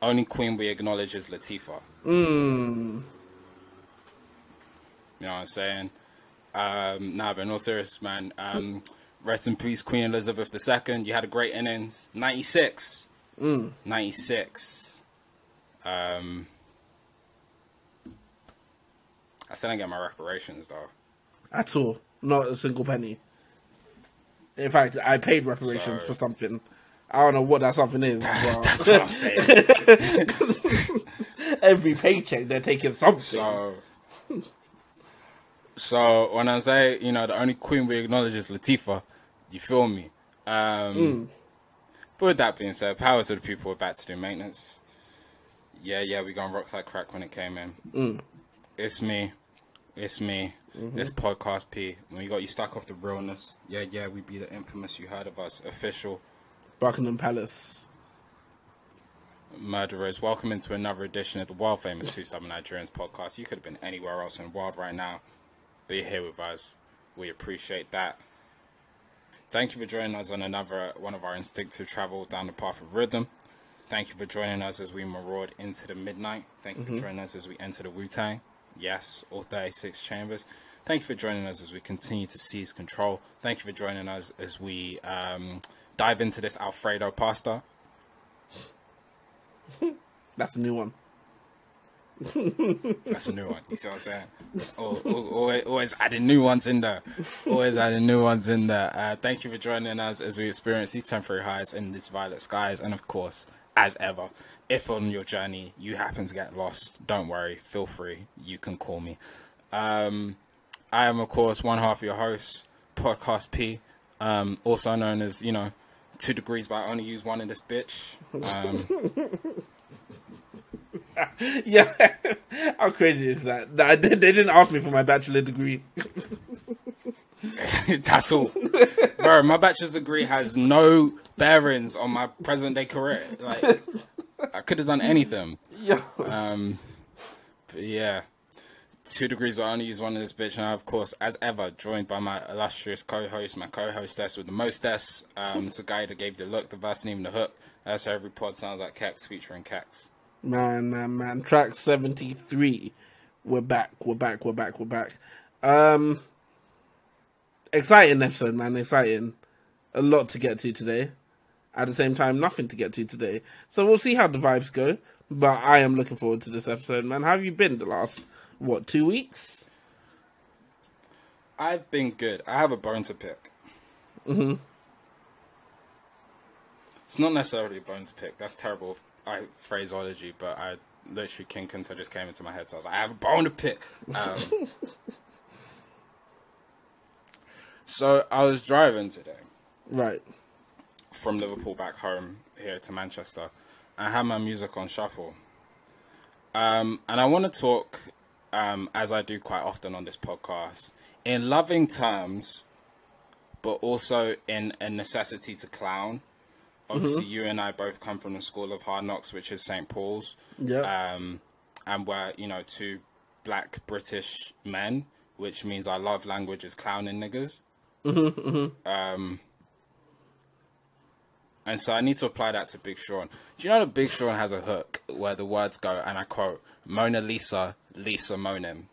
only queen we acknowledge is Latifah. Mm. You know what I'm saying? Um, nah, but all serious, man. Um, rest in peace, Queen Elizabeth II. You had a great innings. 96. Mm. 96. Um, I still didn't get my reparations, though. At all. Not a single penny. In fact, I paid reparations So- for something. I don't know what that something is. That's what I'm saying. every paycheck they're taking something. So, so when I say you know the only queen we acknowledge is Latifah, you feel me? Um, hmm. But with that being said, power to the people back to do maintenance. Yeah, yeah, we gonna rock like crack when it came in. Hmm. It's me, it's me. Mm-hmm. It's podcast P. When you got you stuck off the realness, yeah, yeah, we be the infamous. You heard of us, official Buckingham Palace. murderers. Welcome into another edition of the world famous Two Stubborn Nigerians podcast. You could have been anywhere else in the world right now, but you're here with us. We appreciate that. Thank you for joining us on another one of our instinctive travel down the path of rhythm. Thank you for joining us as we maraud into the midnight. Thank you for joining us as we enter the Wu Tang. Yes, all 36 chambers. Thank you for joining us as we continue to seize control. Thank you for joining us as we um, dive into this Alfredo pasta. That's a new one. That's a new one. You see what I'm saying? Al- al- Always, always adding new ones in there. Always adding new ones in there. Uh, thank you for joining us as we experience these temporary highs in these violet skies. And of course, as ever, if on your journey you happen to get lost, don't worry. Feel free. You can call me. Um, I am, of course, one half of your host, Podcast P, um, also known as, you know, two degrees, but I only use one in this bitch. Um, Yeah, how crazy is that? They, didn't ask me for my bachelor degree. That's all. Bro, my bachelor's degree has no bearings on my present day career. Like, I could have done anything. Yeah, Um, but yeah. Two degrees, I only use one of this bitch. And I, of course, as ever, joined by my illustrious co host, my co hostess with the mostess. Um, it's a guy that gave the look, the verse, and even the hook. That's how every pod sounds like Kex featuring Kex. man, man, man. Track seventy three. We're back. We're back. We're back. We're back. Um, exciting episode, man. Exciting. A lot to get to today. At the same time, nothing to get to today. So we'll see how the vibes go. But I am looking forward to this episode, man. How have you been the last what two weeks? I've been good. I have a bone to pick. Mm-hmm. It's not necessarily a bone to pick. That's terrible I, phraseology, but I literally King Kunta just came into my head, so I was like, I have a bone to pick. Um, so I was driving today Right. from Liverpool back home here to Manchester. I had my music on shuffle. Um, and I want to talk, um, as I do quite often on this podcast, in loving terms, but also in a necessity to clown. Obviously, you and I both come from the school of hard knocks, which is St. Paul's. Yeah. Um, and we're, you know, two black British men, which means our love language is clowning niggas. Um, and so I need to apply that to Big Sean. Do you know that Big Sean has a hook where the words go, and I quote, Mona Lisa, Lisa Monin.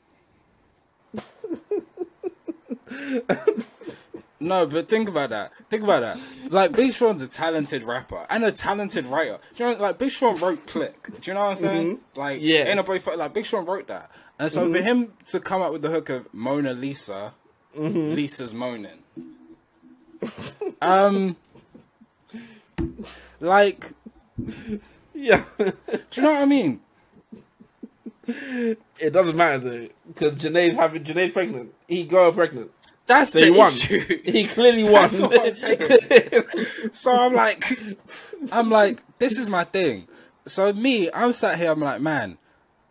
no, but think about that. Think about that. Like Big Sean's a talented rapper and a talented writer. Do you know, like Big Sean wrote "Click." Do you know what I'm saying? Mm-hmm. Like, Yeah. ain't nobody like Big Sean wrote that, and so for mm-hmm. him to come up with the hook of Mona Lisa, mm-hmm. Lisa's moaning. um, like, Yeah. do you know what I mean? It doesn't matter though, because Jhené's having Jhené's pregnant. He got her pregnant. That's So the he won. issue. He clearly won. That's what I'm so I'm like, I'm like, this is my thing. So me, I'm sat here. I'm like, man,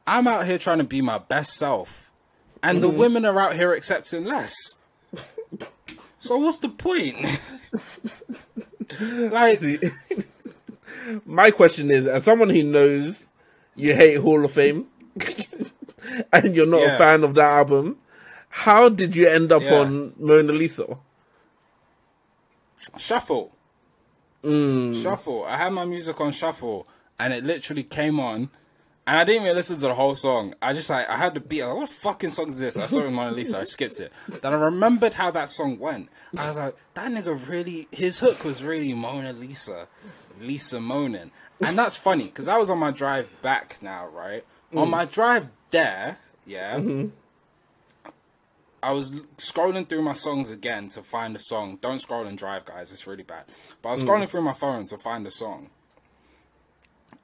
I'm out here trying to be my best self, and the mm-hmm. women are out here accepting less. So what's the point? like, My question is, as someone who knows you hate Hall of Fame and you're not Yeah. a fan of that album, how did you end up Yeah. on Mona Lisa? shuffle. Mm. Shuffle. I had my music on shuffle. and it literally came on. And I didn't even listen to the whole song. I just like I had the beat. I was like, what fucking song is this? I saw it in Mona Lisa. I skipped it. Then I remembered how that song went. I was like, that nigga really. His hook was really Mona Lisa, Lisa moaning, and that's funny because I was on my drive back now, right? On my drive there, yeah. I was scrolling through my songs again to find a song. Don't scroll and drive, guys. It's really bad. But I was scrolling through my phone to find a song.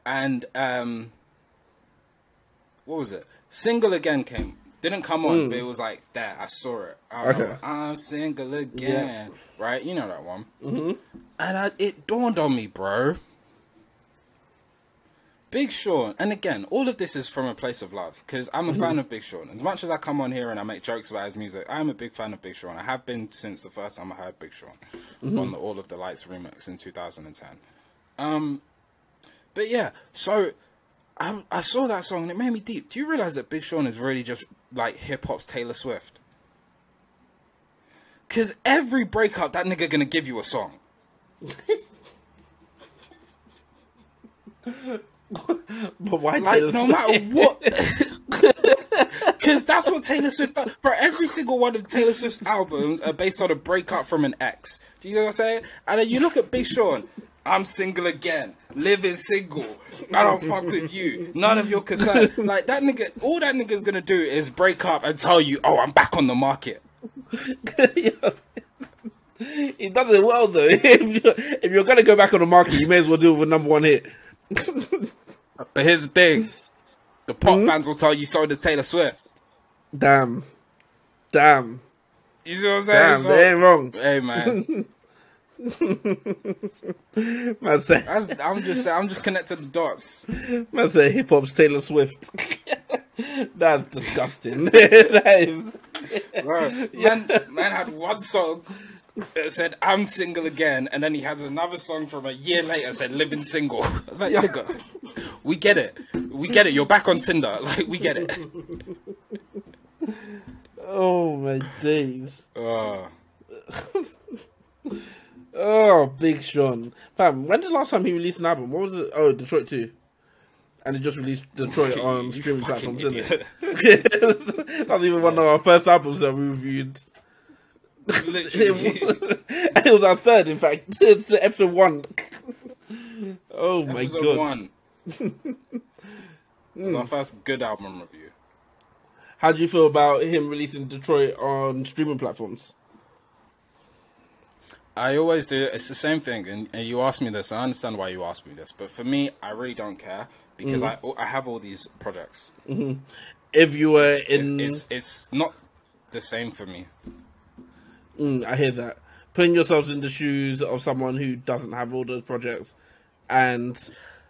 And um what was it? Single again came. Didn't come on, but it was like that. I saw it. I Okay. I'm single again. Right? You know that one. Mm-hmm. And I, it dawned on me, bro. Big Sean, and again, all of this is from a place of love because I'm a fan of Big Sean. As much as I come on here and I make jokes about his music, I'm a big fan of Big Sean. I have been since the first time I heard Big Sean on the All of the Lights remix in 2010. Um, but yeah, so I, I saw that song and it made me deep. Do you realize that Big Sean is really just like hip hop's Taylor Swift? Because every breakup, that nigga gonna give you a song. But why Like, Taylor no Swift? matter what. Because that's what Taylor Swift does. Bro, every single one of Taylor Swift's albums are based on a breakup from an ex. Do you know what I'm saying? And then you look at Big Sean. I'm single again. Living single. I don't fuck with you. None of your concern. Like, that nigga, all that nigga's gonna do is break up and tell you, oh, I'm back on the market. he does it well though. if, you're, if you're gonna go back on the market, you may as well do it with a number one hit. But here's the thing the pop hmm? fans will tell you so does Taylor Swift. Damn, damn, You see what I'm saying? damn. So- they ain't wrong. hey, man. Man say, That's, I'm just I'm just connecting the dots. man say hip hop's Taylor Swift. That's disgusting. that is, Bro, man, man had one song that said "I'm single again," and then he has another song from a year later said "Living single." Like, nigga, we get it, we get it. You're back on Tinder, like we get it. oh my days. Uh, Oh, Big Sean. Fam, when did the last time he released an album? What was it? Oh, Detroit 2. And it just released Detroit on streaming platforms, isn't it? That's even one of our first albums that we reviewed. Literally, it was our third, in fact. It's episode one. Oh my episode god. one. It's our hmm. first good album review. How do you feel about him releasing Detroit on streaming platforms? I always do. It's the same thing, and, and you asked me this. I understand why you asked me this, but for me, I really don't care because mm-hmm. I I have all these projects. Mm-hmm. If you were It's, in. it's it's not the same for me. Mm, I hear that. Putting yourselves in the shoes of someone who doesn't have all those projects and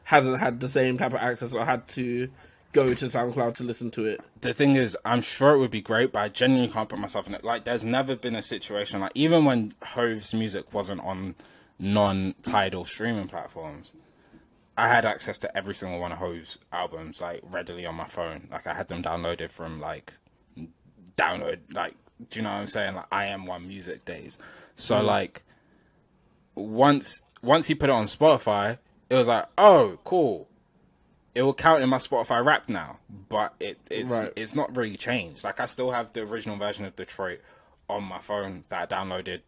hasn't had the same type of access or had to go to SoundCloud to listen to it. the thing is, I'm sure it would be great, but I genuinely can't put myself in it. Like, there's never been a situation like even when Hove's music wasn't on non-tidal streaming platforms, I had access to every single one of Hove's albums like readily on my phone. Like, I had them downloaded from like download like do you know what I'm saying? Like, I am one music days. So mm. like, once once he put it on Spotify, it was like, oh, cool it will count in my Spotify Wrapped now, but it it's Right. it's not really changed. Like I still have the original version of Detroit on my phone that I downloaded.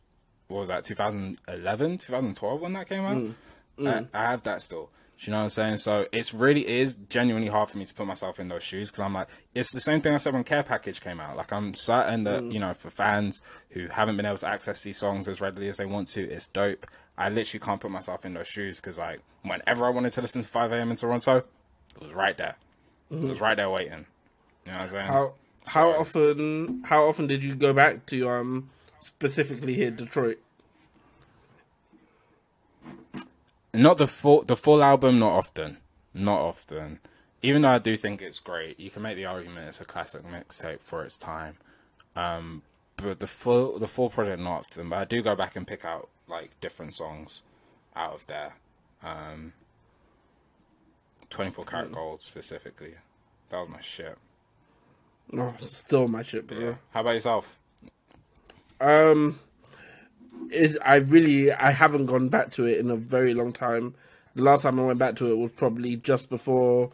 What was that? 2011, 2012 when that came out. Mm. Mm. I, I have that still. Do you know what I'm saying? So it's really it is genuinely hard for me to put myself in those shoes because I'm like it's the same thing I said when Care Package came out. Like I'm certain that you know for fans who haven't been able to access these songs as readily as they want to, it's dope. I literally can't put myself in those shoes because like whenever I wanted to listen to 5 a.m. in Toronto, it was right there. It was right there waiting. You know what I'm saying? How how often how often did you go back to um specifically here Detroit? Not the full the full album, not often. Not often. Even though I do think it's great, you can make the argument it's a classic mixtape for its time. Um, but the full the full project not often. But I do go back and pick out like different songs out of there. Um, Twenty four karat gold specifically. That was my shit. No, still my shit, bro. Yeah. How about yourself? Um, it, I really I haven't gone back to it in a very long time. The last time I went back to it was probably just before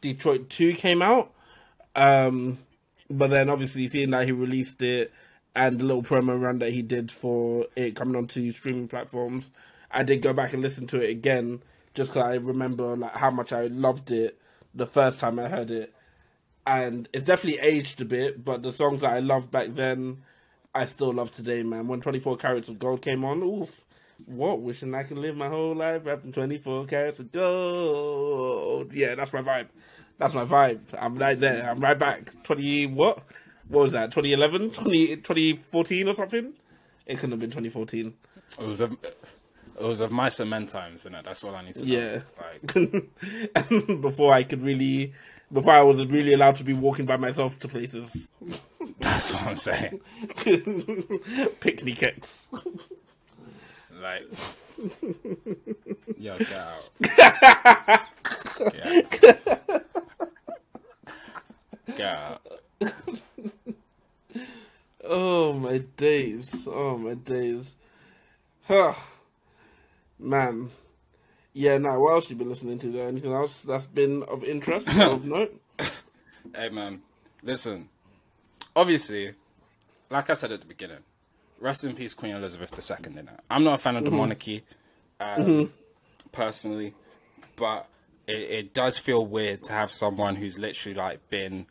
Detroit Two came out. Um, but then obviously seeing that he released it and the little promo run that he did for it coming onto streaming platforms, I did go back and listen to it again just because I remember like how much I loved it the first time I heard it, and it's definitely aged a bit. But the songs that I loved back then, I still love today, man. When Twenty Four Carats of Gold came on, oof. What? Wishing I could live my whole life rapping 24 carats of gold. Yeah, that's my vibe. That's my vibe. I'm right there. I'm right back. 20, what? What was that? 2011? 20, 2014 or something? It couldn't have been 2014. It was a, it was of mice and men times, isn't? That's all I need to know. Yeah. Like, and before I could really, before I was really allowed to be walking by myself to places. that's what I'm saying. Picnic X. Like, yo, get out. Get out. Get out. Oh my days. Oh my days. Huh. Man. Yeah, now what else you been listening to there? Anything else that's been of interest? of note? Hey, man, listen. Obviously, like I said at the beginning, rest in peace, Queen Elizabeth II. Innit? I'm not a fan of the monarchy, um, personally, but it, it does feel weird to have someone who's literally like been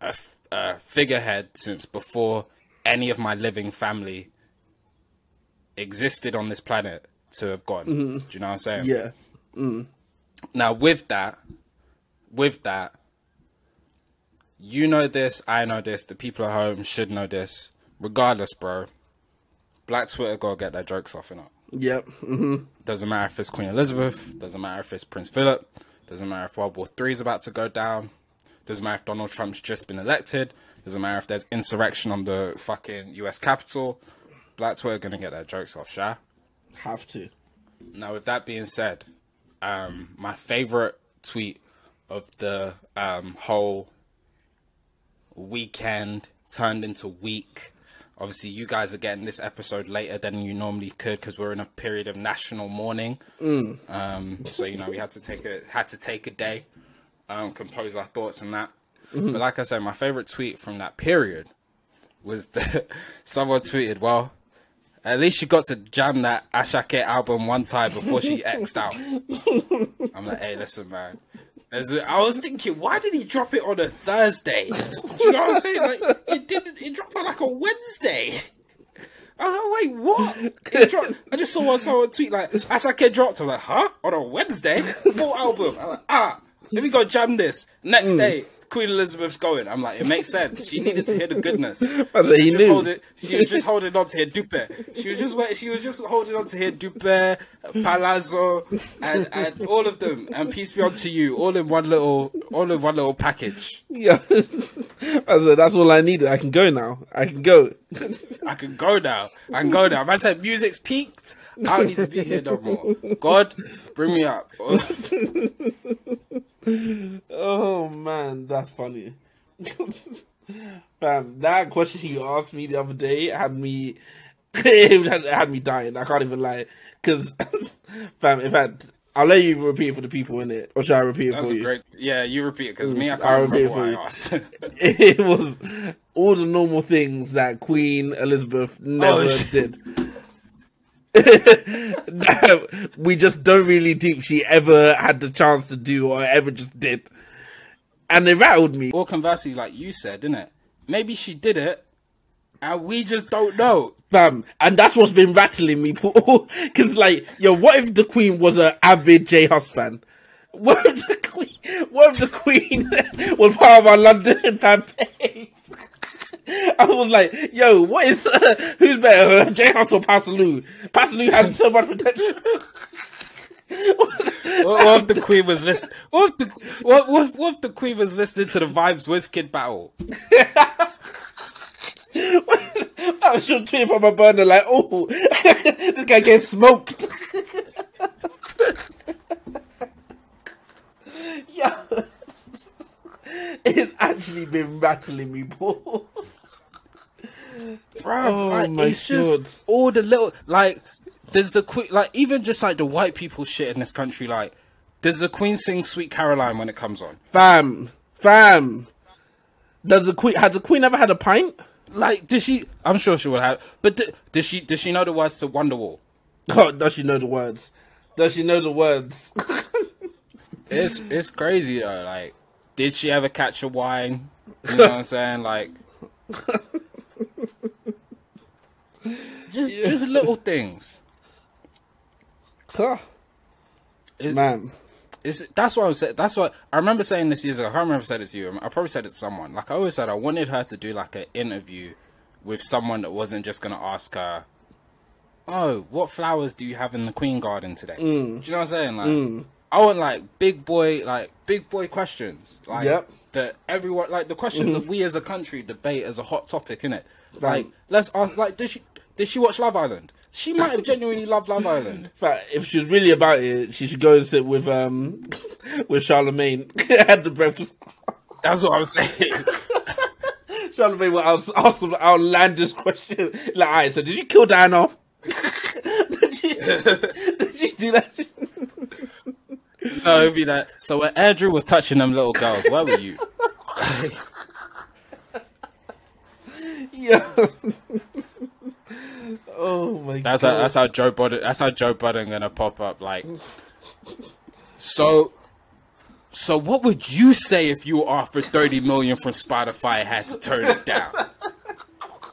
a, f- a figurehead since before any of my living family existed on this planet to have gone. Do you know what I'm saying? Yeah. Now, with that, with that, you know this, I know this, the people at home should know this. Regardless, bro, Black Twitter gotta get their jokes off, innit? Yep. Mm-hmm. Doesn't matter if it's Queen Elizabeth, doesn't matter if it's Prince Philip, doesn't matter if World War Three is about to go down, doesn't matter if Donald Trump's just been elected, doesn't matter if there's insurrection on the fucking US Capitol. Black Twitter gonna get their jokes off, Sha. Have to. Now, with that being said, um, my favorite tweet of the um, whole weekend turned into week. Obviously, you guys are getting this episode later than you normally could because we're in a period of national mourning. Um, so you know we had to take a had to take a day, um, compose our thoughts on that. But like I said, my favorite tweet from that period was that someone tweeted, "Well, at least she got to jam that Asake album one time before she xed out." I'm like, "Hey, listen, man." There's a- I was thinking, why did he drop it on a Thursday? Do you know what I'm saying? Like, it didn't. It dropped on like a Wednesday. I was like, wait, what? It dropped, I just saw one someone tweet like, Asake dropped. I'm like, huh? On a Wednesday? Full album. I'm like, ah, let me go jam this. Next day, Queen Elizabeth's going. I'm like, it makes sense. She needed to hear the goodness. I said, he knew. hold it- she was just holding on to hear Dupe. She was just she was just holding on to hear Dupe, Palazzo, and, and all of them. And peace be unto you, all in one little, all in one little package. Yeah. I said, that's all I needed. I can go now. I can go. I can go now. I can go now. Man said music's peaked. I don't need to be here no more. God, bring me up. Oh man, that's funny. Fam, that question you asked me the other day had me it had, had me dying. I can't even lie. Cause fam, in fact, I'll let you repeat it for the people in it. Or should I repeat it That's for you? great. Yeah, you repeat it because me, I mm, I'll can't repeat remember it for asked. It was all the normal things that Queen Elizabeth oh, never Oh, did. we just don't really think she ever had the chance to do or ever just did. And they rattled me. or conversely, like you said, didn't it? Maybe she did it, and we just don't know. Fam, and that's what's been rattling me, Paul. because like, yo, what if the Queen was an avid J Hus fan? What if the Queen? What if the Queen was part of our London campaign? I was like, yo, what is uh, who's better, J Hus or Pa Salieu? Pa Salieu has so much potential. What, what if the Queen was listening? What if the what, what, what if the Queen was listening to the Vibes Wizkid battle? I was your tweet from a burner, like, oh, this guy gets smoked. yeah, it's actually been rattling me, bro. Oh like, my it's just God. all the little like There's the queen like even just like the white people shit in this country like? Does the queen sing "Sweet Caroline" when it comes on? Fam, fam. Does the queen has the queen ever had a pint? Like, did she? I'm sure she would have. But d- does she? Does she know the words to Wonderwall? Oh, does she know the words? Does she know the words? It's it's crazy though. Like, did she ever catch a wine? You know what I'm saying? Like, just just little things. Huh. It- Man. It's, that's what I was saying. That's what I remember saying this years ago. I can't remember if I said it to you. I probably said it to someone. Like I always said, I wanted her to do like an interview with someone that wasn't just gonna ask her, "Oh, what flowers do you have in the Queen Garden today?" Mm. Do you know what I'm saying? Like, mm. I want like big boy, like big boy questions. Like Yep. That everyone, like the questions that we as a country debate as a hot topic, innit? Like, Right. let's ask. Like, did she did she watch Love Island? She might have genuinely loved Love Island. In fact, if she's really about it, she should go and sit with um with Charlamagne at the breakfast. That's what I'm saying. Charlamagne will ask, ask them outlandish question. Like, alright, so did you kill Diana? did you did you do that? No, it'd be like, so when Andrew was touching them little girls, where were you? Yeah. oh my That's god. how, that's how Joe Budden. That's how Joe Budden gonna pop up. Like, so, so what would you say if you were offered thirty million from Spotify and had to turn it down?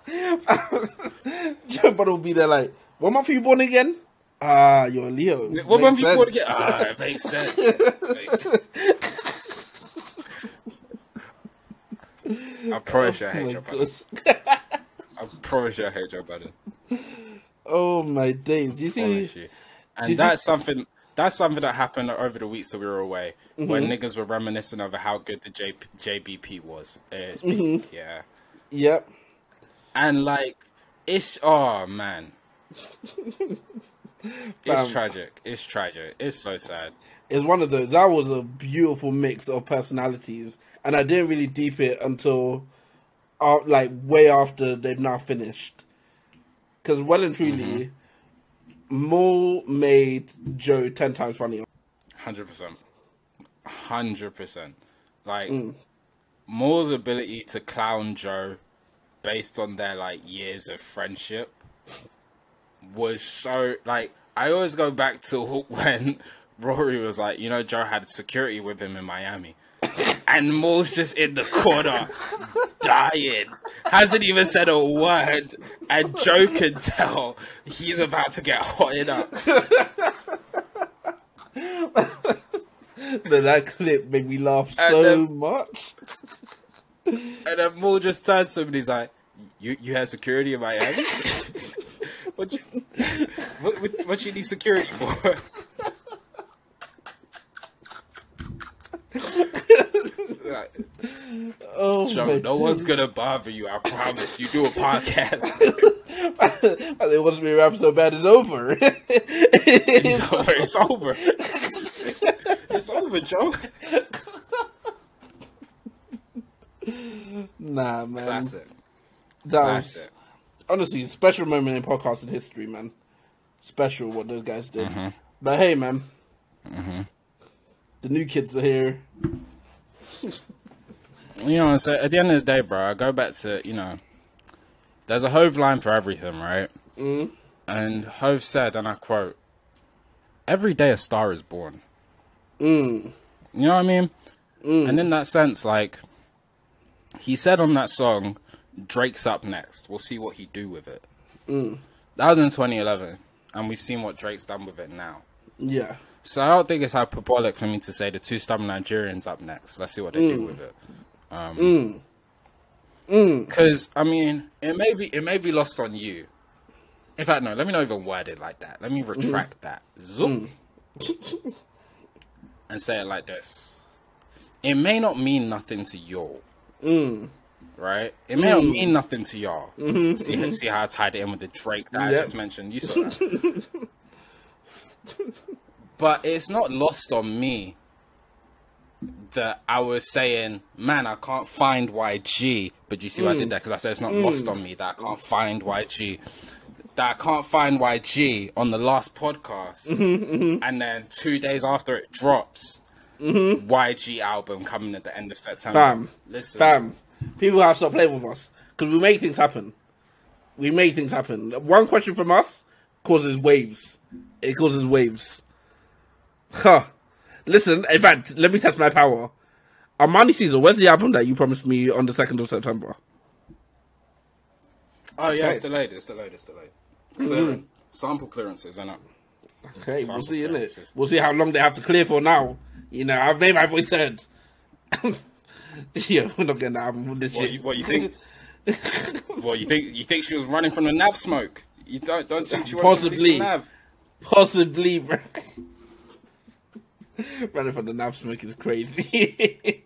Joe Budden will be there like, what month are you born again? Ah, you're a Leo. What month you born again? Ah, it makes sense. Makes sense. I promise you I Oh hate your goodness. I promise you I hate your Budden. Oh my days. Do You see, you. And Did you- that's something that's something that happened over the weeks that we were away when Mm-hmm. niggas were reminiscing over how good the J- JBP was. Mm-hmm. yeah. yep. And like it's oh man. It's Fam. tragic. It's tragic. It's so sad. It's one of those. That was a beautiful mix of personalities, and I didn't really deep it until, uh, like way after they've now finished. Because well and truly, Mal made Joe ten times funnier. Hundred percent. Hundred percent. Like Mm. Mal's ability to clown Joe based on their like years of friendship was so like I always go back to when Rory was like, you know, Joe had security with him in Miami. And Mal's just in the corner dying. Hasn't even said a word. And Joe can tell he's about to get hotted up. But that clip made me laugh so then- much. And then Moore just turns to him and he's like, "You you had security in Miami? what you what, what what you need security for?" Oh Joe, my no one's gonna bother you. I promise. You do a podcast. Want to be a rap so bad it's over. it's over. It's over. It's over, Joe. nah, man. Classic. That was Classic. Honestly special moment in podcasting history, man. Special what those guys did. Mm-hmm. But hey, man, the new kids are here. You know, so at the end of the day, bro, I go back to you know, there's a Hove line for everything, right? Mm. And Hove said, and I quote, "Every day a star is born." Mm. You know what I mean? And in that sense, like he said on that song, Drake's up next. We'll see what he do with it. Mm. That was in 2011, and we've seen what Drake's done with it now. Yeah, So I don't think it's hyperbolic for me to say the two stubborn Nigerians up next. Let's see what they do mm. with it. Um, mm. Because I mean, it may be it may be lost on you. In fact, no. Let me not even word it like that. Let me retract that. Zoom. and say it like this. It may not mean nothing to y'all. Right? It may not hmm. mean nothing to y'all. Mm-hmm. See, mm-hmm. see how I tied it in with the Drake that I just mentioned. You saw that. but it's not lost on me that I was saying, man, I can't find YG. But you see what I did mm. there? Because I said it's not mm. lost on me that I can't find YG. that I can't find YG on the last podcast, mm-hmm, mm-hmm, and then two days after it drops, Mm-hmm. YG album coming at the end of September. Fam, listen, fam, people have to stop playing with us because we make things happen. We make things happen. One question from us causes waves. It causes waves. Huh. Listen, in fact, let me test my power. Armani Caesar, where's the album that you promised me on the second of September? Oh yeah, it's delayed. It's delayed. It's delayed. Mm-hmm. Clearing. Sample clearances, isn't it? Okay, we'll see, innit? We'll see how long they have to clear for now. You know, I've made my voice heard. yeah, we're not getting that album this What shit. you, what you think? what you think? You think she was running from the Nav smoke? You don't don't think she Possibly. the Nav? Possibly, bro. Running from the nav smoke is crazy.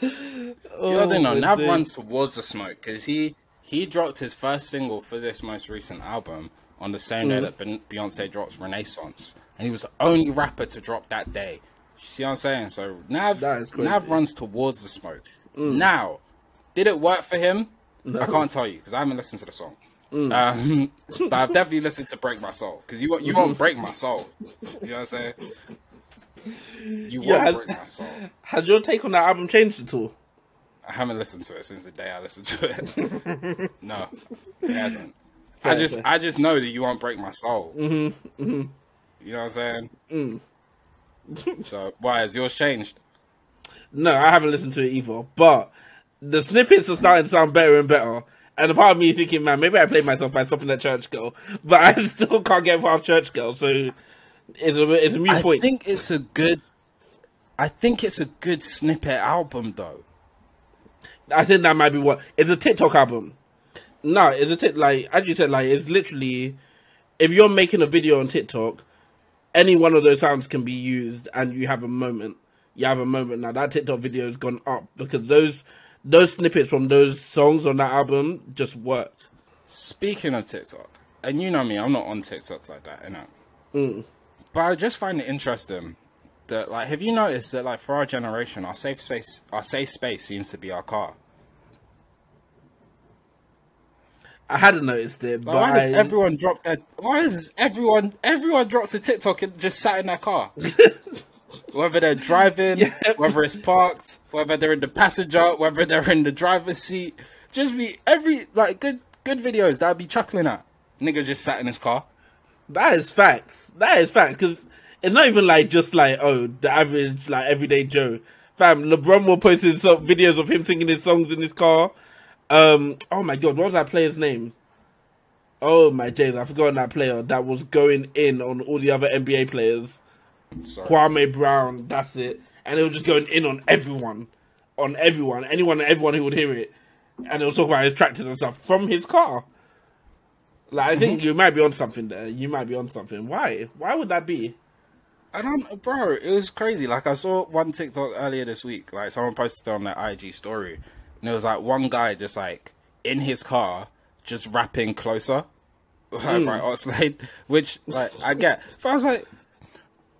The other no, Nav days. runs towards the smoke because he he dropped his first single for this most recent album on the same Mm. day that Beyonce drops Renaissance, and he was the only rapper to drop that day. You see what I'm saying? So Nav That is crazy. Mm. Nav runs towards the smoke. Now, did it work for him? I can't tell you because I haven't listened to the song. Mm. Um, but I've definitely listened to "Break My Soul" because you won't- you won't break my soul. You know what I'm saying? You won't has- break my soul. Has your take on that album changed at all? I haven't listened to it since the day I listened to it. no, it hasn't. I just fair. I just know that you won't break my soul. Mm-hmm, You know what I'm saying? Mm. So why has yours changed? No, I haven't listened to it either. But the snippets are starting to sound better and better. And a part of me thinking, man, maybe I played myself by stopping at Church Girl. But I still can't get past Church Girl. So it's a, it's a mute I point. I think it's a good. I think it's a good snippet album though. I think that might be what it's a TikTok album. No, it's a tit like as you said, like it's literally if you're making a video on TikTok, any one of those sounds can be used, and you have a moment. You have a moment now. That TikTok video has gone up because those those snippets from those songs on that album just worked. Speaking of TikTok, and you know me, I'm not on TikTok like that, you know. Mm. But I just find it interesting that, like, have you noticed that, like, for our generation, our safe space, our safe space seems to be our car. I hadn't noticed it, but why does I, everyone drop their? Why does everyone everyone drops a TikTok and just sat in their car? whether they're driving, Yeah. whether it's parked, whether they're in the passenger, whether they're in the driver's seat, just be every like good good videos that I'd be chuckling at. Nigga just sat in his car. that is facts. That is facts because it's not even like just like oh the average like everyday Joe. Fam, LeBron will posting some videos of him singing his songs in his car. Um, oh my god, what was that player's name? Oh my days, I forgot that player that was going in on all the other NBA players. Sorry. Kwame Brown, that's it. And it was just going in on everyone. On everyone. Anyone and everyone who would hear it. And it was talking about his tractors and stuff from his car. Like I think you might be on something there. You might be on something. Why? Why would that be? I don't, bro. It was crazy. Like I saw one TikTok earlier this week. Like someone posted on their IG story, and it was like one guy just like in his car, just rapping Ku Lo Sa, like, hmm. by Oxlade. Which like I get. But I was like,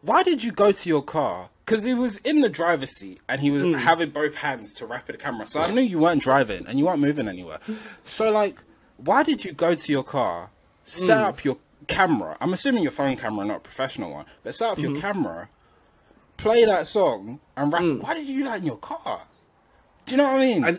why did you go to your car? Because he was in the driver's seat and he was hmm. having both hands to rap at the camera. So I knew you weren't driving and you weren't moving anywhere. So like, why did you go to your car, set hmm. up your camera? I'm assuming your phone camera, not a professional one, but set up your mm-hmm. camera, play that song, and rap. Why did you do that in your car? Do you know what I mean? And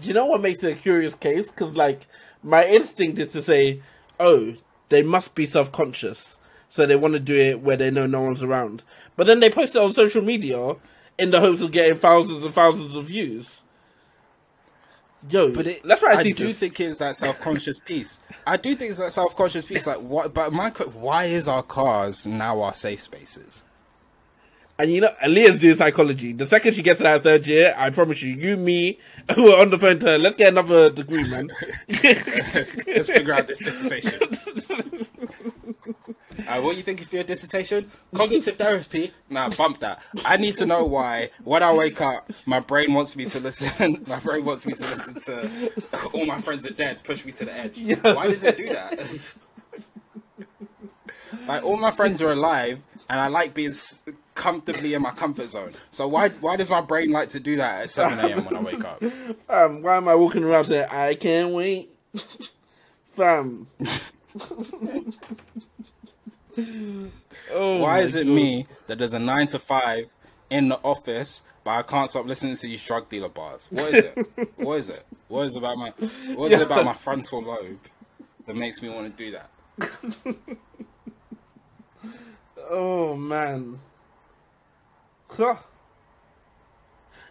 do you know what makes it a curious case? Because like my instinct is to say, oh, they must be self conscious, so they want to do it where they know no one's around. But then they post it on social media in the hopes of getting thousands and thousands of views. Yo, But it, let's write a I thesis. do think it's that self-conscious piece. I do think it's that self-conscious piece. Like, what? But my, why is our cars now our safe spaces? And you know, Aaliyah's doing psychology. The second she gets to that third year, I promise you, you, me, who are on the phone to her, let's get another degree, man. Let's figure out this dissertation. Uh, what are you thinking for your dissertation? Cognitive therapy? Nah, bump that. I need to know why, when I wake up, my brain wants me to listen. My brain wants me to listen to all my friends are dead, push me to the edge. Why does it do that? like, all my friends are alive, and I like being comfortably in my comfort zone. So why why does my brain like to do that at 7 a.m. when I wake up? Fam, why am I walking around saying I can't wait? Fam. oh Why is it God. me that there's a nine to five in the office, but I can't stop listening to these drug dealer bars? What is it? what is it? What is it about my what is yeah. it about my frontal lobe that makes me want to do that? oh man.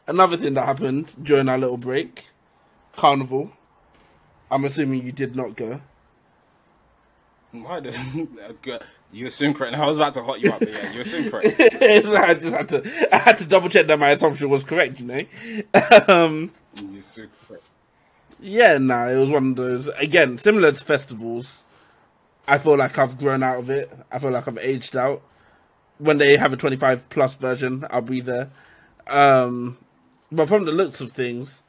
Another thing that happened during our little break, carnival. I'm assuming you did not go. Why did you assume correct? I was about to hot you up, but yeah, you assume correct. I just had to, I had to double check that my assumption was correct. You know, um, you assume correct. Yeah, nah, it was one of those. Again, similar to festivals. I feel like I've grown out of it. I feel like I've aged out. When they have a 25 plus version, I'll be there. Um, but from the looks of things,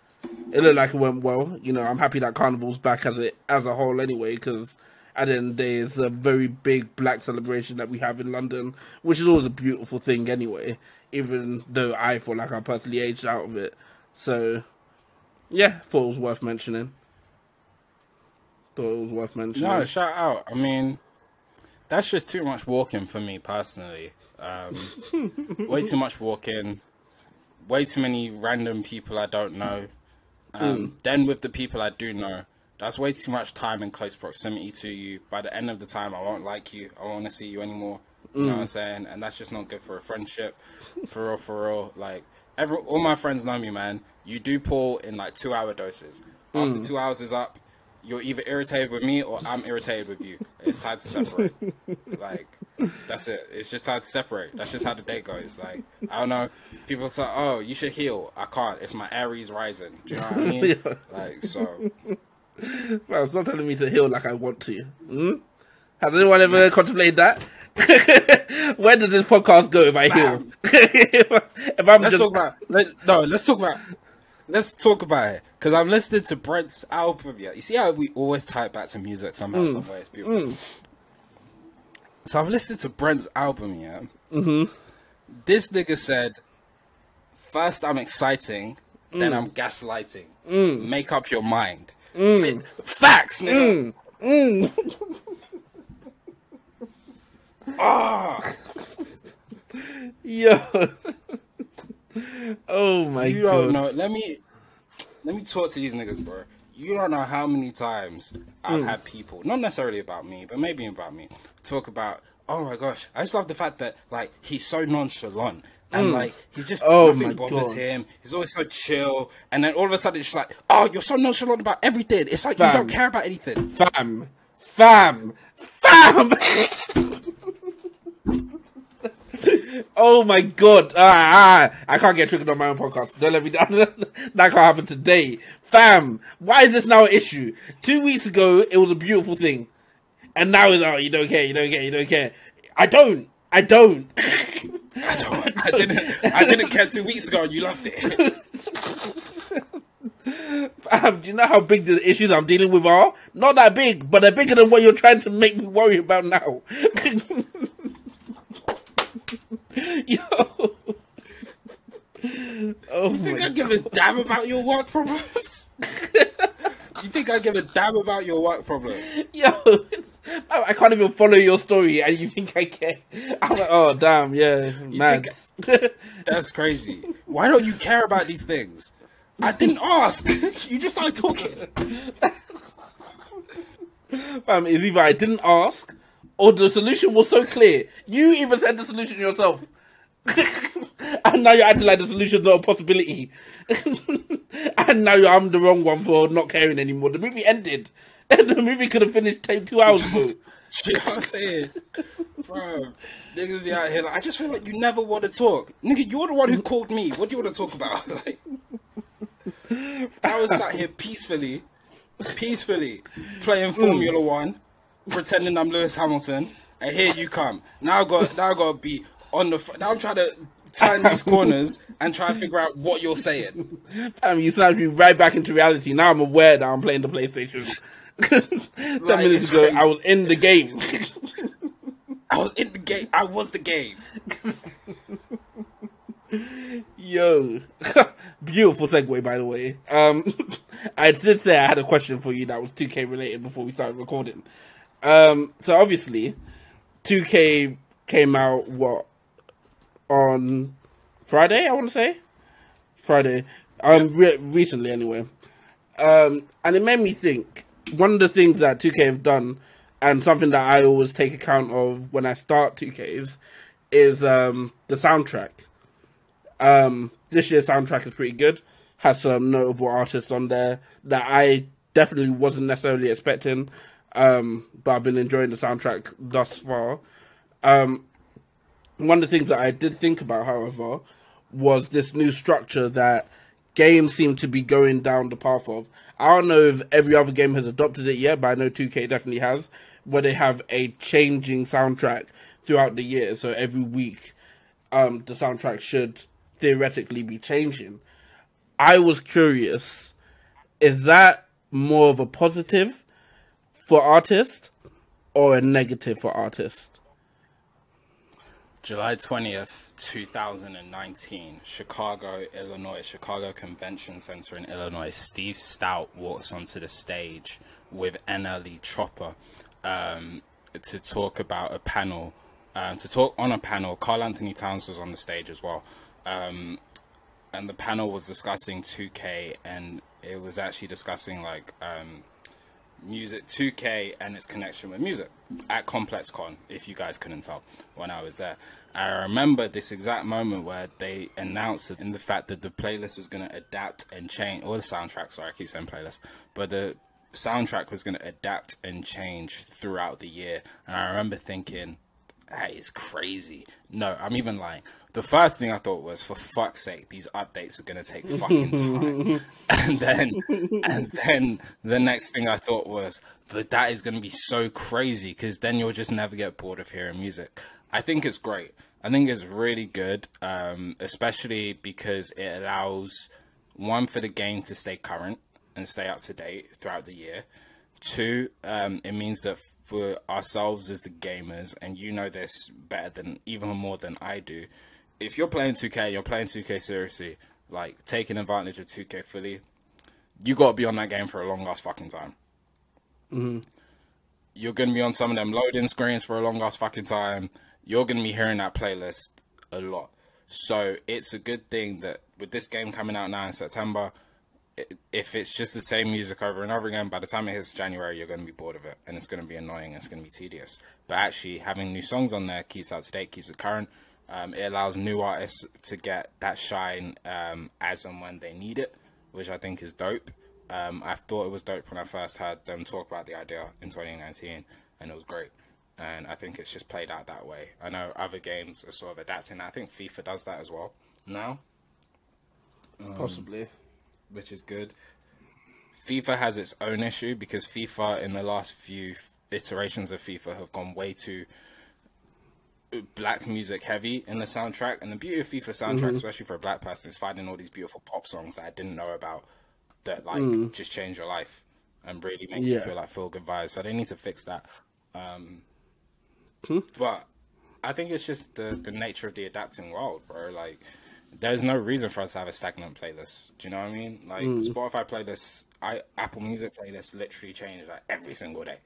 it looked like it went well. You know, I'm happy that Carnival's back as a as a whole anyway, because at the end of the day, it's a very big black celebration that we have in London, which is always a beautiful thing anyway. Even though I feel like I personally aged out of it, so yeah, thought it was worth mentioning. Thought it was worth mentioning. No, shout out. I mean, that's just too much walking for me personally. Um, way too much walking. Way too many random people I don't know. Um, mm. Then with the people I do know, that's way too much time in close proximity to you. By the end of the time, I won't like you. I won't want to see you anymore. You mm. know what I'm saying? And that's just not good for a friendship. For real, for real. Like, every, all my friends know me, man. You do pull in like two hour doses. After mm. two hours is up, you're either irritated with me or I'm irritated with you. It's time to separate. like, that's it. It's just time to separate. That's just how the day goes. Like, I don't know. People say, oh, you should heal. I can't. It's my Aries rising. Do you know what I mean? yeah. Like, so well, it's not telling me to heal like I want to. Hmm? Has anyone ever contemplated that? Where does this podcast go if I heal? if, I'm let's just... talk about let, no. Let's talk about let's talk about it because I'm listening to Brent's album. Yeah, you see how we always tie it back to music somehow, mm. some way. It's beautiful. Mm. So I've listened to Brent's album. Yeah. Mm-hmm. This nigga said, first I'm exciting, mm. then I'm gaslighting. Mm. Make up your mind. Mm. Facts, nigga. Mm. Ah. Yo. Oh my you god. don't know. Let me let me talk to these niggas, bro. You don't know how many times I've mm. had people, not necessarily about me, but maybe about me, talk about, oh my gosh, I just love the fact that like he's so nonchalant and mm. like he's just oh nothing bothers God. him. He's always so chill, and then all of a sudden it's just like, oh, you're so nonchalant about everything. It's like fam. you don't care about anything. Fam, fam, fam. oh my God! Ah, ah, I can't get triggered on my own podcast. Don't let me down. that can't happen today, fam. Why is this now an issue? Two weeks ago it was a beautiful thing, and now it's oh, you don't care, you don't care, you don't care. I don't. I don't. I don't. I didn't. I didn't care two weeks ago, and you loved it. Um, do you know how big the issues I'm dealing with are? Not that big, but they're bigger than what you're trying to make me worry about now. Yo. Oh you think I give a damn about your work problems? you think I give a damn about your work problems? Yo, I can't even follow your story, and you think I care? I'm like, oh damn, yeah, man. That's crazy. Why don't you care about these things? I didn't ask. you just started talking. Fam, it's either I didn't ask, or the solution was so clear. You even said the solution yourself. and now you're acting like the solution's not a possibility. and now I'm the wrong one for not caring anymore. The movie ended. the movie could have finished two hours ago. you know what I'm saying? Bro, niggas be out here like, I just feel like you never want to talk. Nigga, you're the one who called me. What do you want to talk about? like, I was sat here peacefully, peacefully, playing mm. Formula One, pretending I'm Lewis Hamilton, and here you come. Now I got, now I got to be on the. Now I'm trying to turn these corners and try and figure out what you're saying. Um, you snapped me right back into reality. Now I'm aware that I'm playing the PlayStation. Ten like, minutes ago, crazy. I was in the game. I was in the game. I was the game. Yo, beautiful segue, by the way. Um, I did say I had a question for you that was 2K related before we started recording. Um, so obviously, 2K came out what on Friday? I want to say Friday. Um, re- recently anyway. Um, and it made me think. One of the things that 2K have done, and something that I always take account of when I start 2Ks, is um the soundtrack. Um, this year's soundtrack is pretty good. Has some notable artists on there that I definitely wasn't necessarily expecting. Um, but I've been enjoying the soundtrack thus far. Um, one of the things that I did think about, however, was this new structure that games seem to be going down the path of. I don't know if every other game has adopted it yet, but I know 2K definitely has, where they have a changing soundtrack throughout the year. So every week, um, the soundtrack should theoretically be changing. I was curious, is that more of a positive for artists or a negative for artists? July 20th, 2019, Chicago, Illinois, Chicago Convention Center in Illinois. Steve Stoute walks onto the stage with NLE Choppa um, to talk about a panel, um, to talk on a panel. Karl-Anthony Towns was on the stage as well. Um, and the panel was discussing 2K and it was actually discussing like um, music 2K and its connection with music at ComplexCon, if you guys couldn't tell when I was there. I remember this exact moment where they announced in the fact that the playlist was going to adapt and change, or the soundtrack, sorry, I keep saying playlist, but the soundtrack was going to adapt and change throughout the year. And I remember thinking, that is crazy. No, I'm even lying. The first thing I thought was, for fuck's sake, these updates are gonna take fucking time. and then, and then the next thing I thought was, but that is gonna be so crazy because then you'll just never get bored of hearing music. I think it's great. I think it's really good, um, especially because it allows one for the game to stay current and stay up to date throughout the year. Two, um, it means that for ourselves as the gamers, and you know this better than even more than I do. If you're playing 2K, you're playing 2K seriously, like taking advantage of 2K fully, you got to be on that game for a long ass fucking time. Mm-hmm. You're gonna be on some of them loading screens for a long ass fucking time. You're gonna be hearing that playlist a lot. So it's a good thing that with this game coming out now in September, if it's just the same music over and over again, by the time it hits January, you're going to be bored of it, and it's going to be annoying. It's going to be tedious. But actually, having new songs on there keeps up to date, keeps it current. Um, it allows new artists to get that shine um, as and when they need it, which I think is dope. Um, I thought it was dope when I first heard them talk about the idea in 2019, and it was great. And I think it's just played out that way. I know other games are sort of adapting. I think FIFA does that as well now. Possibly which is good. FIFA has its own issue because FIFA, in the last few iterations of FIFA, have gone way too black music heavy in the soundtrack. And the beauty of FIFA soundtrack, mm-hmm. especially for a black person, is finding all these beautiful pop songs that I didn't know about that like mm. just change your life and really make yeah. you feel like feel good vibes. So they need to fix that. Um, hmm? But I think it's just the the nature of the adapting world, bro. Like there's no reason for us to have a stagnant playlist. Do you know what I mean? Like mm. Spotify playlists, I Apple Music playlists literally change like every single day.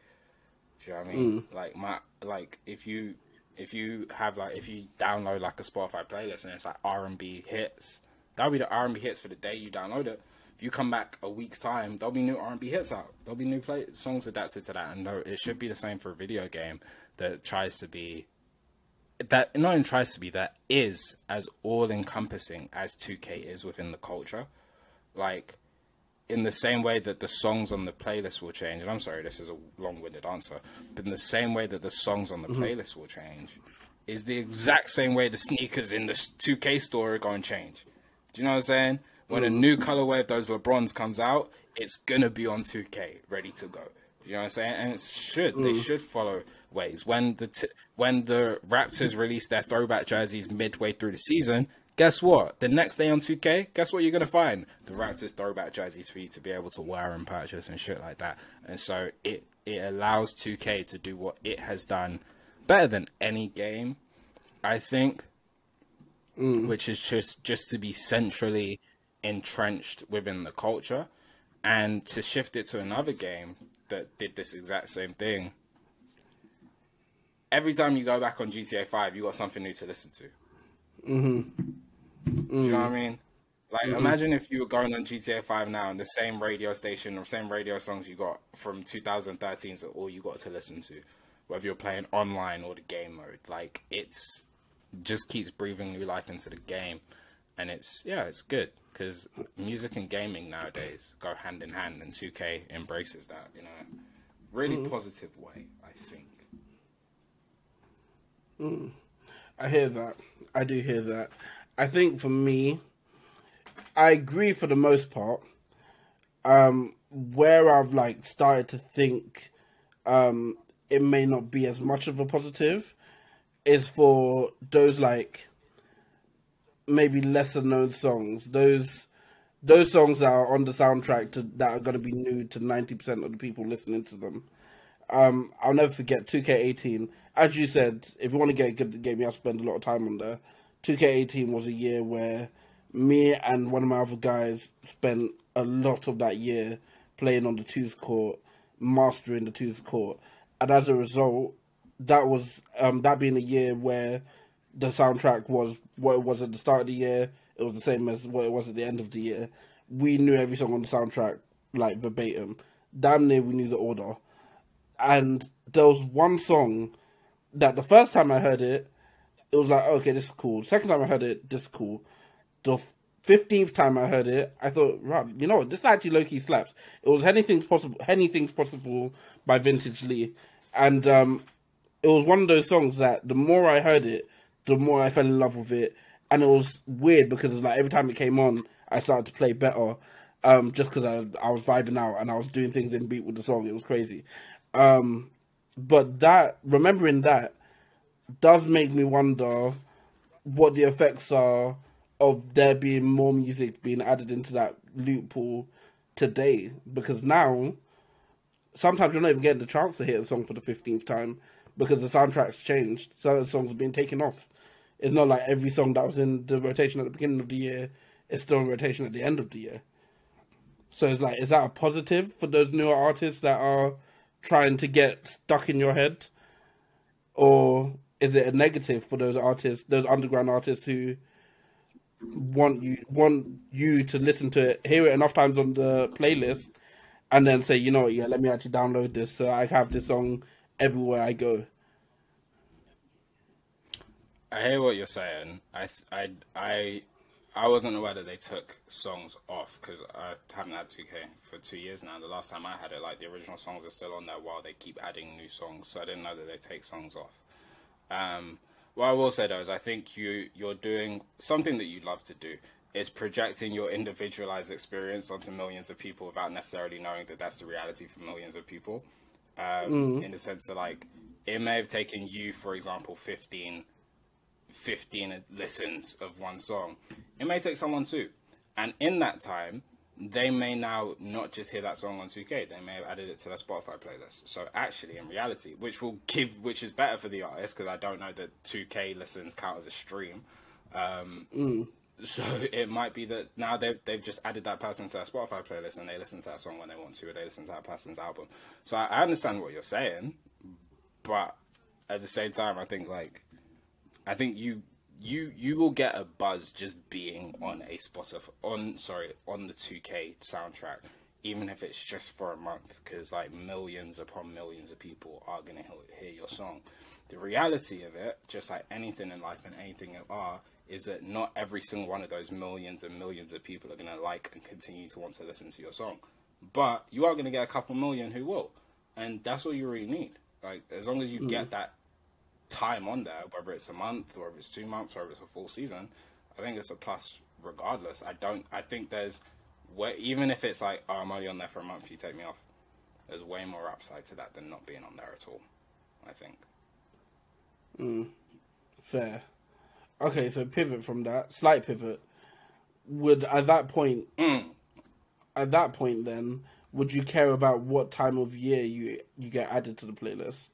Do you know what I mean? Mm. Like my like if you if you have like if you download like a Spotify playlist and it's like R and B hits, that'll be the R and B hits for the day you download it. If you come back a week's time, there'll be new R and B hits out. There'll be new play songs adapted to that, and it should be the same for a video game that tries to be that not even tries to be that is as all encompassing as 2K is within the culture. Like in the same way that the songs on the playlist will change, and I'm sorry, this is a long-winded answer, but in the same way that the songs on the mm-hmm. playlist will change, is the exact same way the sneakers in the 2K store are going to change. Do you know what I'm saying? When mm-hmm. a new colorway of those LeBrons comes out, it's gonna be on 2K, ready to go. Do you know what I'm saying? And it should mm-hmm. they should follow ways. When the t- when the Raptors release their throwback jerseys midway through the season, guess what? The next day on 2K, guess what you're gonna find? The Raptors throwback jerseys for you to be able to wear and purchase and shit like that. And so it it allows 2K to do what it has done better than any game, I think, mm. which is just just to be centrally entrenched within the culture, and to shift it to another game that did this exact same thing. Every time you go back on GTA Five, you got something new to listen to. Mm-hmm. Mm. Do you know what I mean? Like, mm-hmm. imagine if you were going on GTA 5 now and the same radio station or same radio songs you got from 2013 is all you got to listen to, whether you're playing online or the game mode. Like, it's just keeps breathing new life into the game. And it's, yeah, it's good because music and gaming nowadays go hand in hand, and 2K embraces that in a really mm. positive way, I think. I hear that. I do hear that. I think for me, I agree for the most part. Um, where I've like started to think um, it may not be as much of a positive is for those like maybe lesser known songs. Those those songs that are on the soundtrack to, that are going to be new to ninety percent of the people listening to them. Um, I'll never forget 2K18. As you said, if you want to get a good game, you have to spend a lot of time on there. 2K18 was a year where me and one of my other guys spent a lot of that year playing on the twos court, mastering the twos court, and as a result, that was um, that being a year where the soundtrack was what it was at the start of the year. It was the same as what it was at the end of the year. We knew every song on the soundtrack like verbatim. Damn near we knew the order. And there was one song that the first time I heard it, it was like, okay, this is cool. Second time I heard it, this is cool the fifteenth time I heard it, I thought, right, you know what, this actually low key slaps. It was anything's possible, anything's possible by Vintage Lee, and um, it was one of those songs that the more I heard it, the more I fell in love with it, and it was weird because like every time it came on, I started to play better, um, just because I I was vibing out and I was doing things in beat with the song. It was crazy, um, but that remembering that does make me wonder what the effects are of there being more music being added into that loop pool today because now sometimes you're not even getting the chance to hear a song for the 15th time because the soundtrack's changed. Certain songs are being taken off. It's not like every song that was in the rotation at the beginning of the year is still in rotation at the end of the year. So it's like, is that a positive for those newer artists that are trying to get stuck in your head? Or is it a negative for those artists, those underground artists who want you want you to listen to it, hear it enough times on the playlist, and then say, you know, yeah, let me actually download this so I have this song everywhere I go. I hear what you're saying. I I I I wasn't aware that they took songs off because I haven't had 2K for two years now. The last time I had it, like the original songs are still on there while they keep adding new songs. So I didn't know that they take songs off. Um, what I will say though is I think you you're doing something that you love to do is projecting your individualized experience onto millions of people without necessarily knowing that that's the reality for millions of people. Um, mm. In the sense that like it may have taken you, for example, 15, 15 listens of one song. It may take someone two, and in that time, they may now not just hear that song on 2K, they may have added it to their Spotify playlist. So actually, in reality, which will give, which is better for the artist because I don't know that 2K listens count as a stream. Um, mm. So it might be that now they've they've just added that person to their Spotify playlist and they listen to that song when they want to, or they listen to that person's album. So I, I understand what you're saying, but at the same time, I think like, I think you you you will get a buzz just being on a Spotify on sorry on the 2K soundtrack, even if it's just for a month, because like millions upon millions of people are gonna hear your song. The reality of it, just like anything in life and anything of art, is that not every single one of those millions and millions of people are gonna like and continue to want to listen to your song, but you are gonna get a couple million who will, and that's all you really need. Like as long as you mm. get that time on there, whether it's a month or if it's two months or if it's a full season, I think it's a plus regardless. I don't. I think there's where even if it's like oh, I'm only on there for a month, you take me off. There's way more upside to that than not being on there at all. I think. Mm, fair. Okay, so pivot from that slight pivot. Would at that point, mm. at that point, then would you care about what time of year you you get added to the playlist?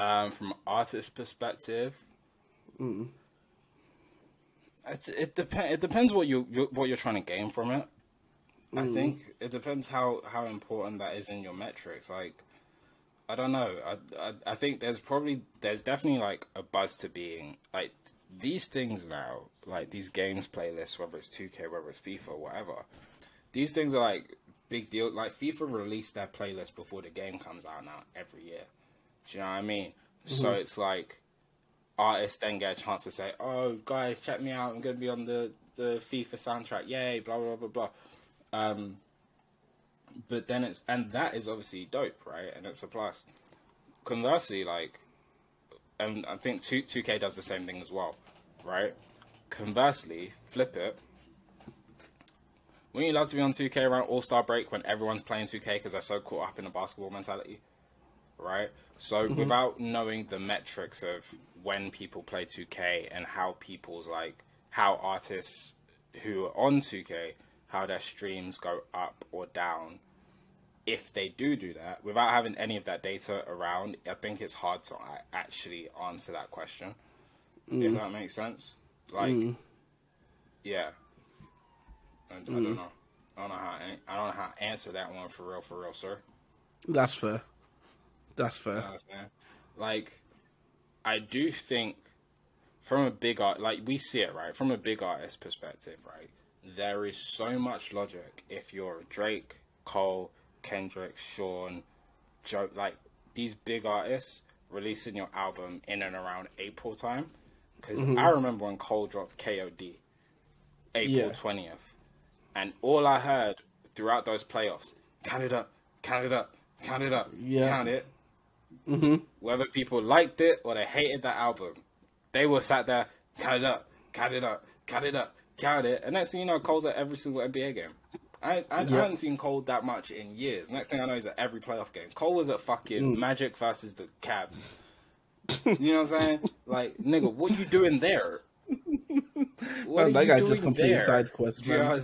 Um, from artist perspective, mm. it, it depends. It depends what you, you what you're trying to gain from it. Mm. I think it depends how how important that is in your metrics. Like, I don't know. I, I I think there's probably there's definitely like a buzz to being like these things now, like these games playlists, whether it's 2K, whether it's FIFA, whatever. These things are like big deal. Like FIFA released their playlist before the game comes out now every year. Do you know what I mean? Mm-hmm. So it's like artists then get a chance to say, "Oh, guys, check me out! I'm going to be on the the FIFA soundtrack! Yay!" Blah blah blah blah. Um, but then it's and that is obviously dope, right? And it's a plus. Conversely, like, and I think two two K does the same thing as well, right? Conversely, flip it. Wouldn't you love to be on 2K around All Star break when everyone's playing 2K because they're so caught up in the basketball mentality? Right? So mm-hmm. without knowing the metrics of when people play 2K and how people's like how artists who are on 2K how their streams go up or down if they do do that without having any of that data around i think it's hard to actually answer that question mm. if that makes sense like mm. yeah I, I, don't mm. know i don't know how i don't know how to answer that one for real for real sir that's fair that's fair. like, I do think from a big art, like we see it right from a big artist perspective, right? There is so much logic if you're Drake, Cole, Kendrick, Sean, Joe, like these big artists releasing your album in and around April time. Because mm-hmm. I remember when Cole dropped KOD, April twentieth, and all I heard throughout those playoffs, count it up, count it up, count it up, yeah. count it, Mm-hmm. Whether people liked it or they hated that album, they were sat there, count it up, count it up, count it up, count it. And next thing you know, Cole's at every single NBA game. I, I, yep. I haven't seen Cole that much in years. Next thing I know, he's at every playoff game. Cole was at fucking mm. Magic versus the Cavs. you know what I'm saying? Like, nigga, what you doing there? What man, that guy just completed side quest. Know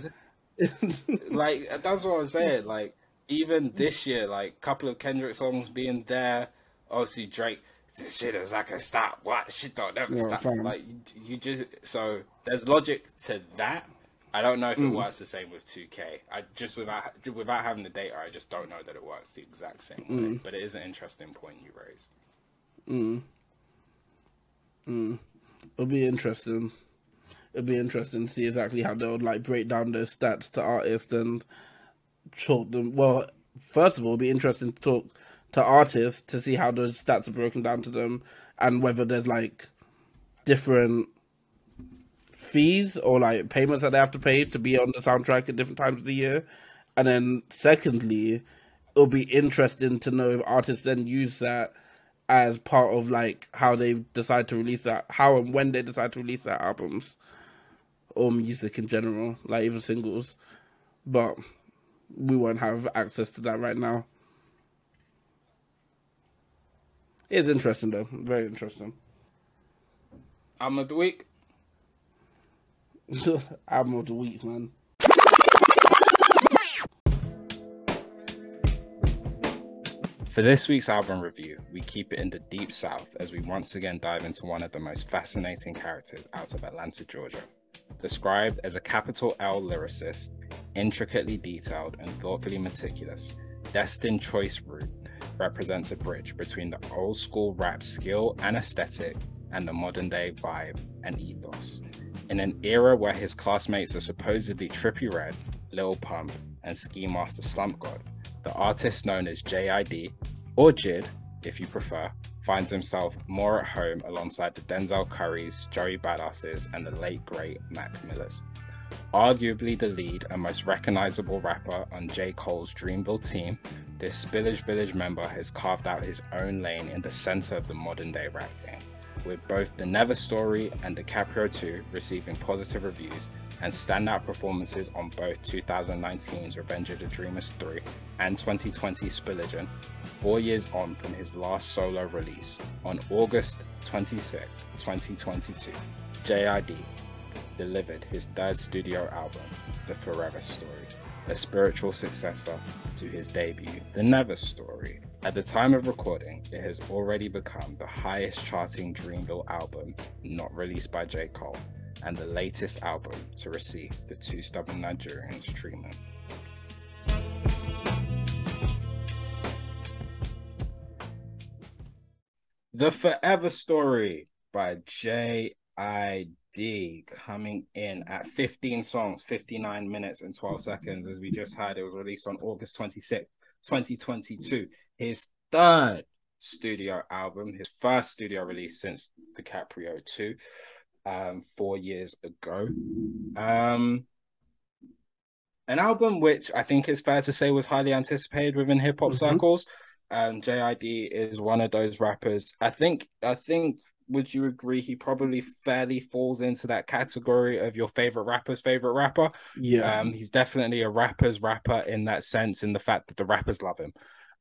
like that's what I'm saying. Like even this year, like a couple of Kendrick songs being there, obviously Drake. This shit is like a stop. What shit don't ever yeah, stop. Fine. Like you, you, just so there's logic to that. I don't know if it mm. works the same with 2K. I just without without having the data, I just don't know that it works the exact same way. Mm. But it is an interesting point you raise. Mm. Mm. It'll be interesting. It'll be interesting to see exactly how they'll like break down their stats to artists and talk them. Well, first of all, it'll be interesting to talk to artists to see how those stats are broken down to them and whether there's like different fees or like payments that they have to pay to be on the soundtrack at different times of the year. And then secondly, it'll be interesting to know if artists then use that as part of like how they decide to release that how and when they decide to release their albums or music in general, like even singles. But we won't have access to that right now. It's interesting though, very interesting. Album of the week. Album of the week, man. For this week's album review, we keep it in the deep south as we once again dive into one of the most fascinating characters out of Atlanta, Georgia. Described as a capital L lyricist, intricately detailed and thoughtfully meticulous, Destin Choice Route represents a bridge between the old school rap skill and aesthetic and the modern day vibe and ethos. In an era where his classmates are supposedly Trippie Redd, Lil Pump, and Ski Mask the Slump God, the artist known as JID, or JID if you prefer, finds himself more at home alongside the Denzel Currys, Joey Badasses, and the late great Mac Millers. Arguably the lead and most recognizable rapper on J. Cole's Dreamville team, this Spillage Village member has carved out his own lane in the center of the modern day rap game, with both The Never Story and DiCaprio 2 receiving positive reviews and standout performances on both 2019's Revenge of the Dreamers 3 and 2020's Spilligion, four years on from his last solo release on August 26, 2022. JID delivered his third studio album, The Forever Story, a spiritual successor to his debut, The Never Story, At the time of recording, it has already become the highest charting Dreamville album not released by J. Cole and the latest album to receive the Two Stubborn Nigerians treatment. The Forever Story by J.I.D. coming in at 15 songs, 59 minutes and 12 seconds. As we just heard, it was released on August 26, 2022. His third studio album, his first studio release since DiCaprio 2, um, four years ago. Um, an album which I think it's fair to say was highly anticipated within hip hop mm-hmm. circles um, JID is one of those rappers. I think I think would you agree he probably fairly falls into that category of your favorite rapper's favorite rapper? Yeah. Um, he's definitely a rapper's rapper in that sense, in the fact that the rappers love him.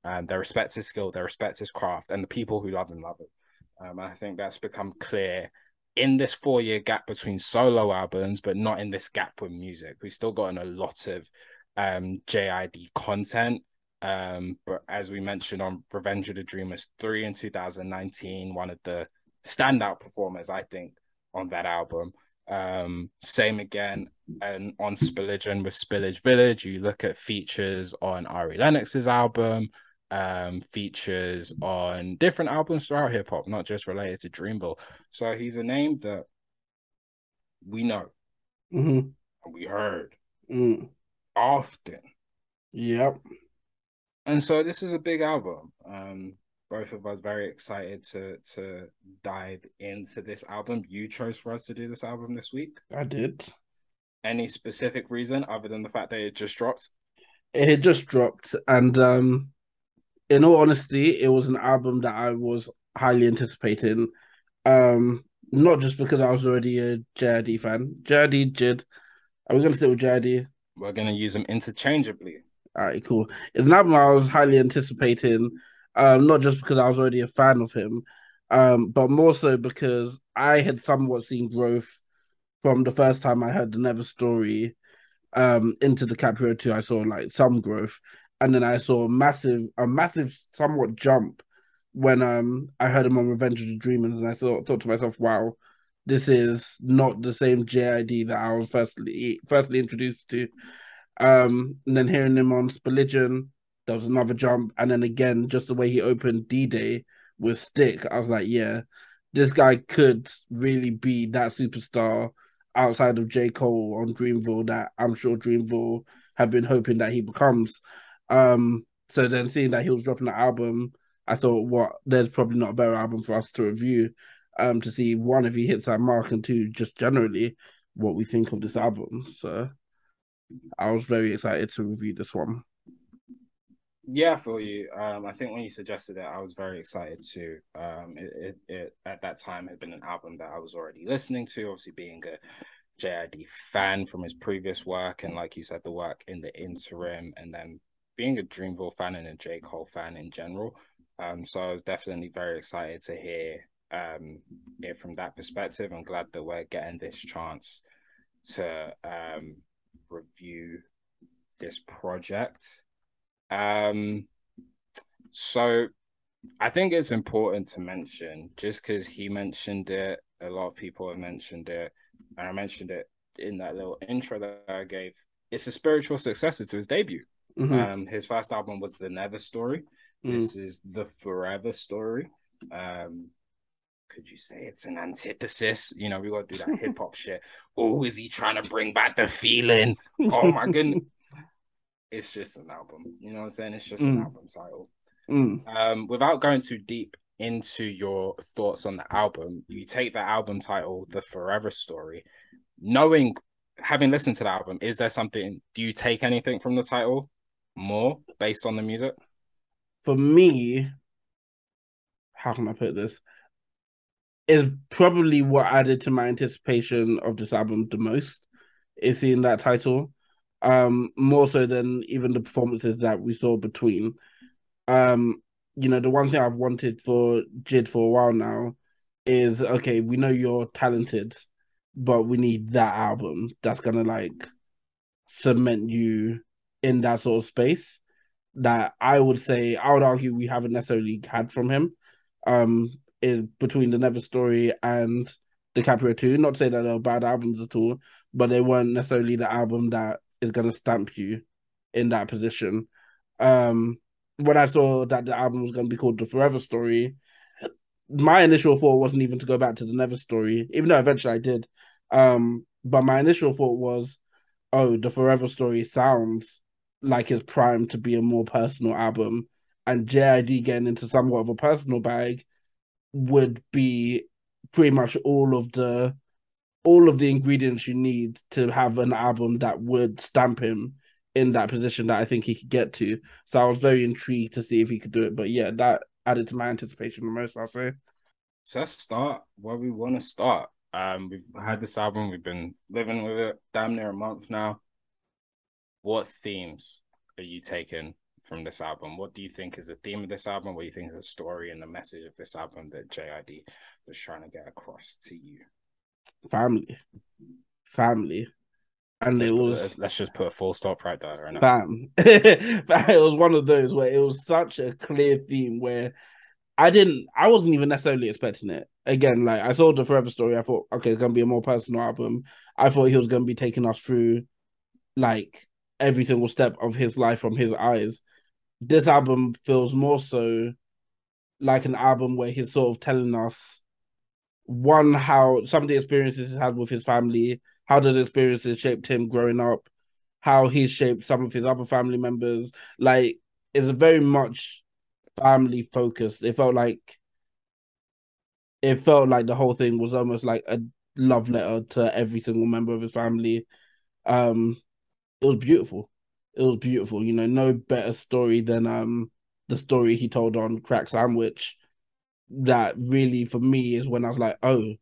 Um, they respect his skill, they respect his craft, and the people who love him love him. Um, I think that's become clear in this four year gap between solo albums, but not in this gap with music. We've still gotten a lot of um, JID content um, but as we mentioned on Revenge of the Dreamers 3 in 2019, one of the standout performers, I think, on that album. Um, same again and on Spilligion with Spillage Village. You look at features on Ari Lennox's album, um, features on different albums throughout hip hop, not just related to Dreamville. So he's a name that we know mm-hmm. and we heard mm. often. Yep and so this is a big album. Um, both of us very excited to to dive into this album. You chose for us to do this album this week. I did. Any specific reason other than the fact that it just dropped? It had just dropped, and um, in all honesty, it was an album that I was highly anticipating. Um, not just because I was already a JID fan. JID, Jid. Are we gonna stick with JID? We're gonna use them interchangeably. All right, cool. It's an album I was highly anticipating, um, not just because I was already a fan of him, um, but more so because I had somewhat seen growth from the first time I heard the Never story um, into Caprio 2. I saw like some growth, and then I saw a massive, a massive, somewhat jump when um I heard him on Revenge of the Dreamers, and I thought thought to myself, wow, this is not the same JID that I was firstly firstly introduced to. Um, and then hearing him on Spilligion, there was another jump, and then again, just the way he opened D Day with Stick, I was like, yeah, this guy could really be that superstar outside of J Cole on Dreamville that I'm sure Dreamville have been hoping that he becomes. Um, so then seeing that he was dropping the album, I thought, what? There's probably not a better album for us to review. Um, to see one if he hits that mark, and two, just generally what we think of this album. So I was very excited to review this one. Yeah, for you. Um, I think when you suggested it, I was very excited too. Um, it, it, it, at that time had been an album that I was already listening to. Obviously, being a JID fan from his previous work, and like you said, the work in the interim, and then being a Dreamville fan and a J Cole fan in general. Um, so I was definitely very excited to hear um it from that perspective. I'm glad that we're getting this chance to um review this project. Um, so I think it's important to mention just because he mentioned it, a lot of people have mentioned it, and I mentioned it in that little intro that I gave. It's a spiritual successor to his debut. Mm-hmm. Um, his first album was The Never Story. Mm. This is The Forever Story. Um, could you say it's an antithesis? You know, we got to do that hip hop shit. Oh, is he trying to bring back the feeling? Oh my goodness. it's just an album. You know what I'm saying? It's just mm. an album title. Mm. Um, without going too deep into your thoughts on the album, you take the album title, The Forever Story, knowing having listened to the album, is there something do you take anything from the title more based on the music? For me, how can I put this? is probably what added to my anticipation of this album the most is seeing that title um more so than even the performances that we saw between um you know the one thing i've wanted for jid for a while now is okay we know you're talented but we need that album that's gonna like cement you in that sort of space that I would say I would argue we haven't necessarily had from him. Um, in between the Never Story and DiCaprio 2. Not to say that they were bad albums at all, but they weren't necessarily the album that is gonna stamp you in that position. Um, when I saw that the album was gonna be called The Forever Story, my initial thought wasn't even to go back to the Never Story, even though eventually I did. Um, but my initial thought was, oh, the Forever Story sounds like it's primed to be a more personal album, and JID getting into somewhat of a personal bag would be pretty much all of the all of the ingredients you need to have an album that would stamp him in that position that I think he could get to. So I was very intrigued to see if he could do it. But yeah, that added to my anticipation the most, I'll say. So let's start where we want to start. Um, we've had this album, we've been living with it damn near a month now. What themes are you taking from this album? What do you think is the theme of this album? What do you think is the story and the message of this album that JID was trying to get across to you? Family. Family. And let's it was let's just put a full stop right there. Right bam. it was one of those where it was such a clear theme where I didn't I wasn't even necessarily expecting it. Again, like I saw the Forever Story, I thought, okay, it's gonna be a more personal album. I thought he was gonna be taking us through like every single step of his life from his eyes. This album feels more so like an album where he's sort of telling us one how some of the experiences he's had with his family, how those experiences shaped him growing up, how he's shaped some of his other family members. Like it's very much family focused. It felt like it felt like the whole thing was almost like a love letter to every single member of his family. Um it was beautiful. It was beautiful. You know, no better story than um the story he told on Crack Sandwich. That really for me is when I was like, oh,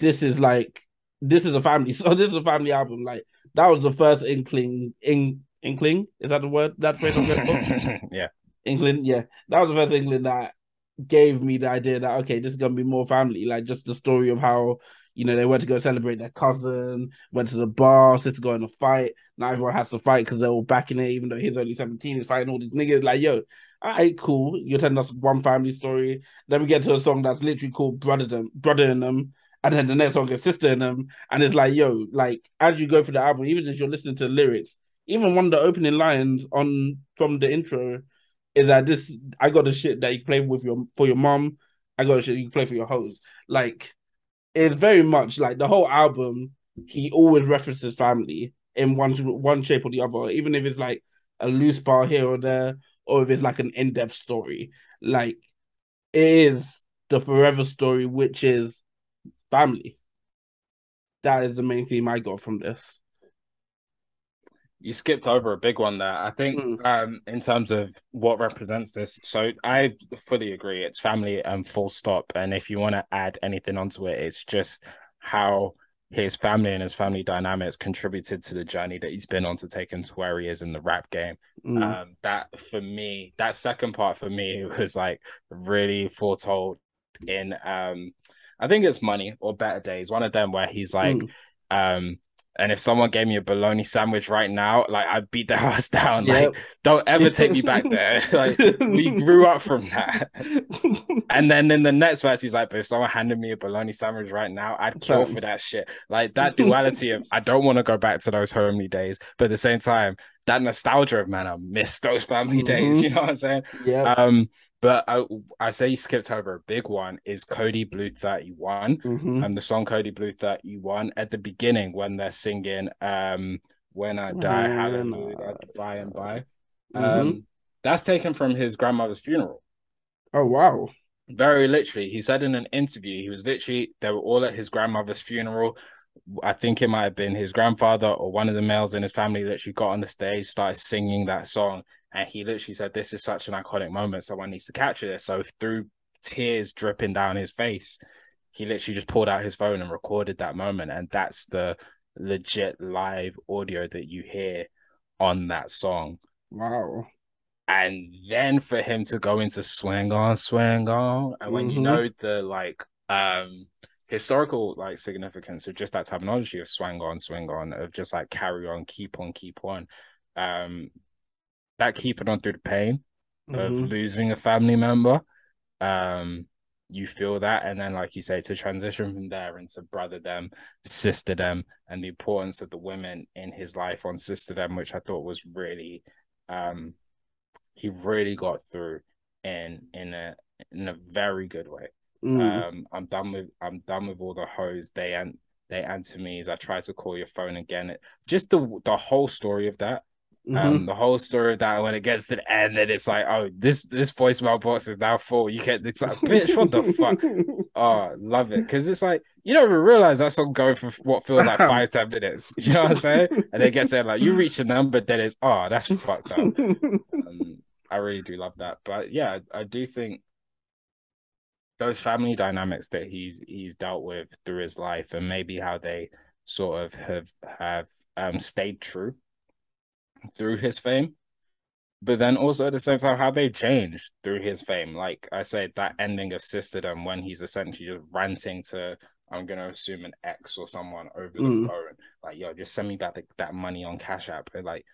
this is like this is a family. So this is a family album. Like that was the first inkling. In, inkling is that the word? That phrase. yeah. Inkling. Yeah, that was the first inkling that gave me the idea that okay, this is gonna be more family. Like just the story of how you know, they went to go celebrate their cousin, went to the bar, sister going to fight. Now everyone has to fight because they're all backing it, even though he's only 17, he's fighting all these niggas. Like, yo, all right, cool. You're telling us one family story. Then we get to a song that's literally called Brother Them, Brother in Them. And then the next song is Sister in Them. And it's like, yo, like, as you go through the album, even as you're listening to the lyrics, even one of the opening lines on from the intro is that this I got the shit that you play with your for your mom. I got the shit you play for your hoes. Like it's very much like the whole album. He always references family in one one shape or the other, even if it's like a loose bar here or there, or if it's like an in depth story. Like it is the forever story, which is family. That is the main theme I got from this you skipped over a big one there. I think mm. um, in terms of what represents this, so I fully agree. It's family and full stop. And if you want to add anything onto it, it's just how his family and his family dynamics contributed to the journey that he's been on to take him to where he is in the rap game. Mm. Um, that for me, that second part for me was like really foretold in um, I think it's money or better days. One of them where he's like, mm. um, and if someone gave me a bologna sandwich right now, like I'd beat their ass down. Yep. Like, don't ever take me back there. like we grew up from that. and then in the next verse, he's like, but if someone handed me a bologna sandwich right now, I'd kill for that shit. Like that duality of I don't want to go back to those homely days, but at the same time, that nostalgia of man, I miss those family mm-hmm. days. You know what I'm saying? Yeah. Um, but I, I say you skipped over a big one is Kody Blu 31 mm-hmm. and the song Kody Blu 31 at the beginning when they're singing um when I die hallelujah by and by mm-hmm. um that's taken from his grandmother's funeral. Oh wow. Very literally he said in an interview he was literally they were all at his grandmother's funeral. I think it might have been his grandfather or one of the males in his family that she got on the stage started singing that song and he literally said, This is such an iconic moment. Someone needs to capture this. So through tears dripping down his face, he literally just pulled out his phone and recorded that moment. And that's the legit live audio that you hear on that song. Wow. And then for him to go into swing on, swing on, and when mm-hmm. you know the like um historical like significance of just that terminology of swing on, swing on, of just like carry on, keep on, keep on. Um, that keeping on through the pain of Mhm. losing a family member. Um, you feel that, and then like you say, to transition from there into brother them, sister them, and the importance of the women in his life on sister them, which I thought was really, um, he really got through in in a in a very good way. Mm. Um, I'm done with I'm done with all the hoes. They and they answer me as I try to call your phone again. It, just the the whole story of that. Mhm. Um, the whole story of that when it gets to the end and it's like, oh, this this voicemail box is now full. You get it's like, bitch, what the fuck? Oh, love it. Cause it's like you don't even realize that's song going for what feels like five, ten minutes. You know what I'm saying? And it gets there like you reach a number, then it's oh, that's fucked up. Um, I really do love that. But yeah, I, I do think those family dynamics that he's he's dealt with through his life and maybe how they sort of have have um stayed true through his fame. But then also at the same time how they changed through his fame. Like i said that ending of sisterdom when he's essentially just ranting to i'm gonna assume an ex or someone over the Mm. phone. Like yo just send me back the, that money on cash app. And like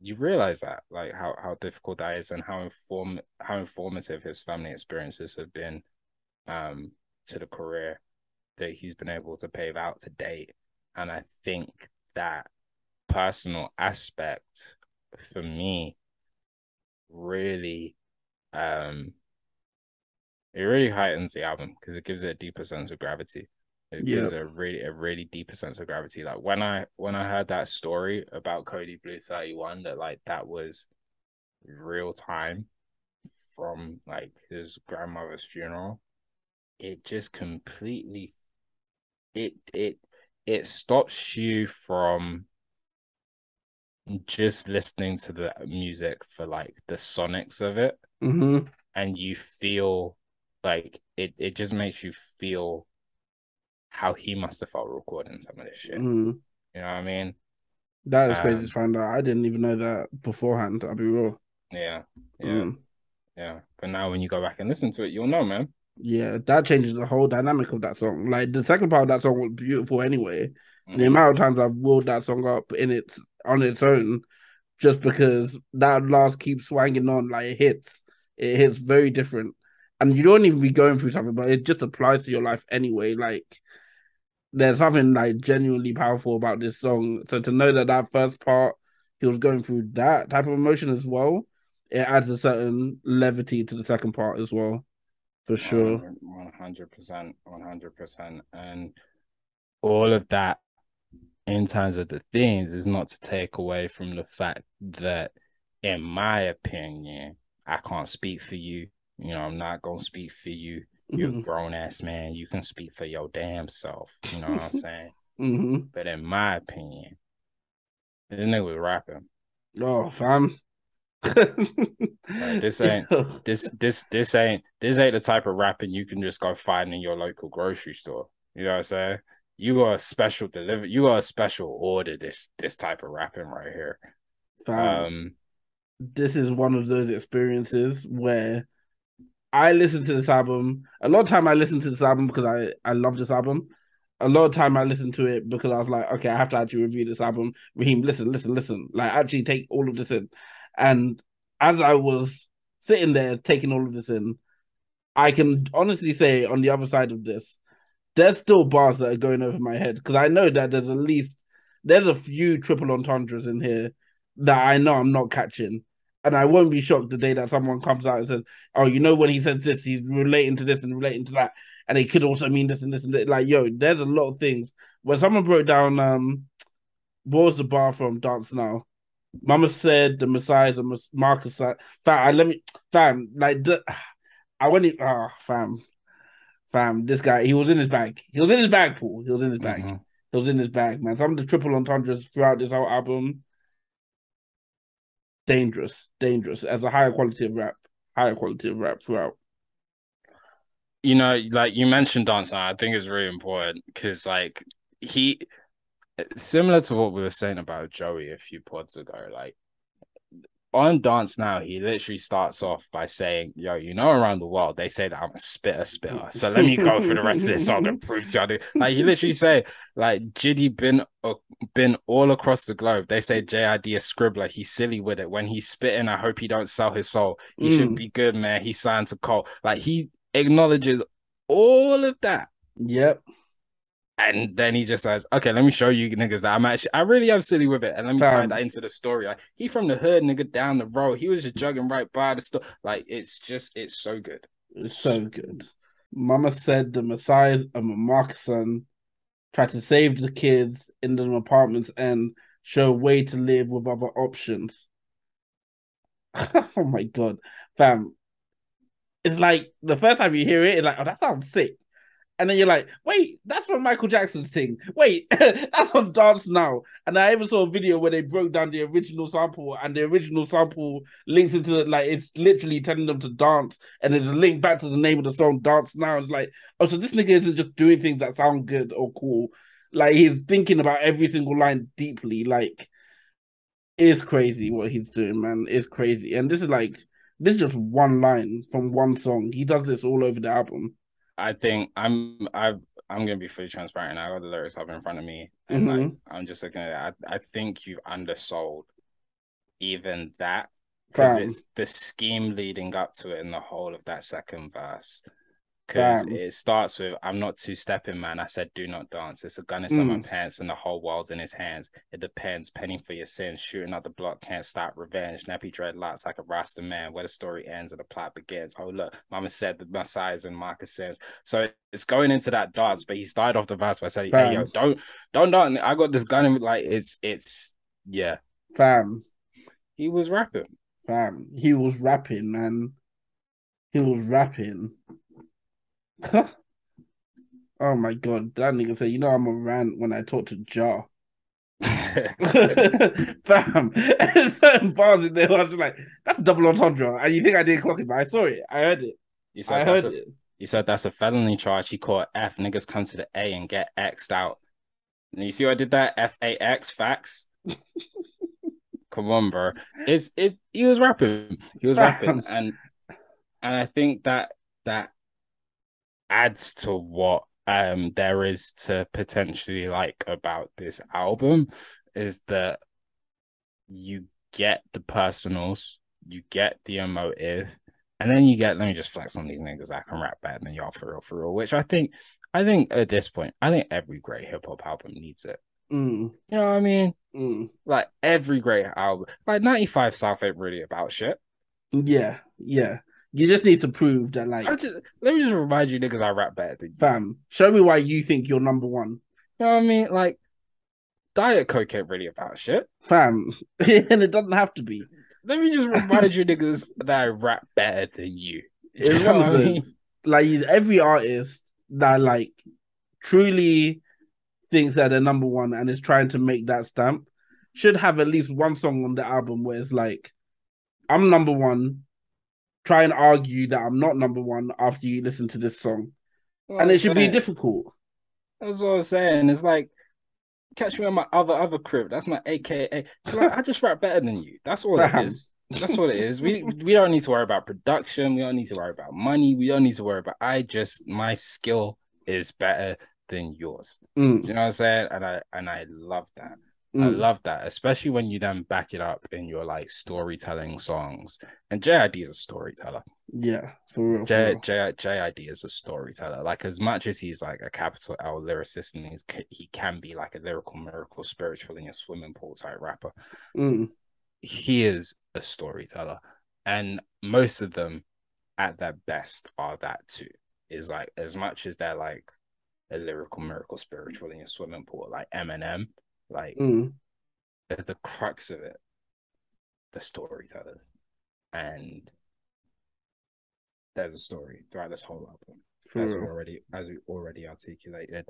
you realize that like how how difficult that is and how inform how informative his family experiences have been um to the career that he's been able to pave out to date. And i think that personal aspect for me really um it really heightens the album because it gives it a deeper sense of gravity. It gives it a really a really deeper sense of gravity. Like when i when i heard that story about Kody Blu 31 that like that was real time from like his grandmother's funeral it just completely it it it stops you from just listening to the music for like the sonics of it hmm and you feel like it it just makes you feel how he must have felt recording some of this shit. Mm. You know what I mean? That is crazy Um, to find out. I didn't even know that beforehand. I'll be real. Yeah. Yeah. Mm. Yeah. But now when you go back and listen to it, you'll know, man. Yeah, that changes the whole dynamic of that song. Like the second part of that song was beautiful anyway. The Mhm. amount of times I've wheeled that song up in its on its own, just because that last keeps swanging on, like it hits. It hits very different, and you don't even be going through something, but it just applies to your life anyway. Like there's something like genuinely powerful about this song. So to know that that first part he was going through that type of emotion as well, it adds a certain levity to the second part as well, for sure. One hundred percent, one hundred percent, and all of that in terms of the things is not to take away from the fact that, in my opinion, I can't speak for you. You know, I'm not gonna speak for you. You're a Mhm. grown ass man. You can speak for your damn self. You know what I'm saying? hmm But in my opinion, this nigga was rapping. Oh, fam. this ain't- This this this ain't this ain't the type of rapping you can just go find in your local grocery store. You know what I'm saying? You are a special deliver. You are a special order. This this type of rapping right here. Fam, Um, this is one of those experiences where I listen to this album. A lot of time I listen to this album because I I love this album. A lot of time I listen to it because I was like, okay, I have to actually review this album. Raheem, listen, listen, listen. Like actually take all of this in. And as I was sitting there taking all of this in, I can honestly say on the other side of this, there's still bars that are going over my head because I know that there's at least there's a few triple entendres in here that I know I'm not catching. And I won't be shocked the day that someone comes out and says, Oh, you know, when he says this, he's relating to this and relating to that. And it could also mean this and this and that. Like, yo, there's a lot of things. When someone broke down, um, what was the bar from Dance Now? Mama said the Messiah's a Mas- Marcus. Fam, I let me, fam, like, the, I went, ah, fam, fam, this guy, he was in his bag. He was in his bag, Paul. He was in his bag. mhm. It was in his bag, man. Some of the triple entendres throughout this whole album, dangerous, dangerous. As a higher quality of rap, higher quality of rap throughout. you know, like you mentioned dance. I think is really important because like he similar to what we were saying about Joey a few pods ago, like on Dance Now, he literally starts off by saying, Yo, you know, around the world, they say that I'm a spitter spitter. So let me go for the rest of this song and prove to you. I do." Like, he literally say, like Jiddy been uh, been all across the globe. They say JID a scribbler. He's silly with it. When he's spitting, I hope he don't sell his soul. He Mm. should be good, man. He signed to Cole. Like he acknowledges all of that. Yep. And then he just says, "Okay, let me show you niggas that I'm actually, I really am silly with it, and let me tie that into the story. Like he from the hood, nigga, down the road. He was just jogging right by the store. Like it's just, it's so good. It's so good. Mama said the Messiah's a Marcusson tried to save the kids in the apartments and show a way to live with other options. oh my god, fam. It's like the first time you hear it, it's like, oh, that sounds sick. And then you're like, wait, that's from Michael Jackson's thing. Wait, that's on Dance Now. And I even saw a video where they broke down the original sample, and the original sample links into like it's literally telling them to dance, and there's a link back to the name of the song Dance Now. It's like, oh, so this nigga isn't just doing things that sound good or cool. Like he's thinking about every single line deeply. Like it's crazy what he's doing, man. It's crazy. And this is like this is just one line from one song. He does this all over the album. I think I'm, I've, I'm gonna be fully transparent. I got the lyrics up in front of me, and like Mhm. I'm just looking at it. I, I think you've undersold even that because it's the scheme leading up to it in the whole of that second verse. Because it starts with "I'm not two stepping, man." I said, "Do not dance." It's a gun inside my Mm. pants, and the whole world's in his hands. It depends. Penning for your sins, shooting up the block can't stop. Revenge, nappy dreadlocks like a Rasta man. Where the story ends and the plot begins. Oh look, Mama said the Messiah's in Marcus says. So it's going into that dance, but he started off the verse by saying, "Hey yo, don't, don't dance." I got this gun, in like it's, it's, yeah. Fam, He was rapping. fam. He was rapping, man. He was rapping. oh my god, that nigga said, you know I'm a rant when I talk to Jar. Fam, certain bars in there, I was just like, that's a double entendre. And you think I didn't clock it, but I saw it. I heard it. I said, that's heard a, it. he said that's a felony charge. He caught F. Niggas come to the A and get X'd out. And you see what I did that? F A X facts. Come on, bro. It's it. He was rapping. He was rapping, and and I think that that adds to what um there is to potentially like about this album is that you get the personals, you get the emotive, and then you get let me just flex on these niggas I can rap better than y'all for real, for real. Which I think, I think at this point, I think every great hip hop album needs it. Mm, You know what I mean? mm. Like every great album, like ninety five South ain't really about shit. Yeah, yeah. You just need to prove that, like, just, let me just remind you niggas I rap better than you. fam, show me why you think you're number one. You know what I mean? Like Diet Coke ain't really about shit. Fam. and it doesn't have to be. Let me just remind you niggas that I rap better than you. It's You know one of what I mean? those. Like every artist that like truly thinks that they're number one and is trying to make that stamp should have at least one song on the album where it's like, I'm number one. Try and argue that I'm not number one after you listen to this song. and it should be difficult. That's what I'm saying. It's like catch me on my other other crib. That's my AKA. Like, I just rap better than you. That's all it Fam. is. That's what it is. We we don't need to worry about production. We don't need to worry about money. We don't need to worry about. I just my skill is better than yours. Mm, You know what I'm saying? And I and I love that. I mm. love that, especially when you then back it up in your like storytelling songs. And JID is a storyteller. Yeah, for real. J. J, JID is a storyteller. Like as much as he's like a capital L lyricist and he's, he can be like a lyrical miracle, spiritual in your swimming pool type rapper, Mm, he is a storyteller. And most of them at their best are that too. Is like as much as they're like a lyrical miracle, spiritual in your swimming pool, like Eminem, like mm. at the crux of it, the storytellers. And there's a story throughout this whole album, For as we real. already as we already articulated.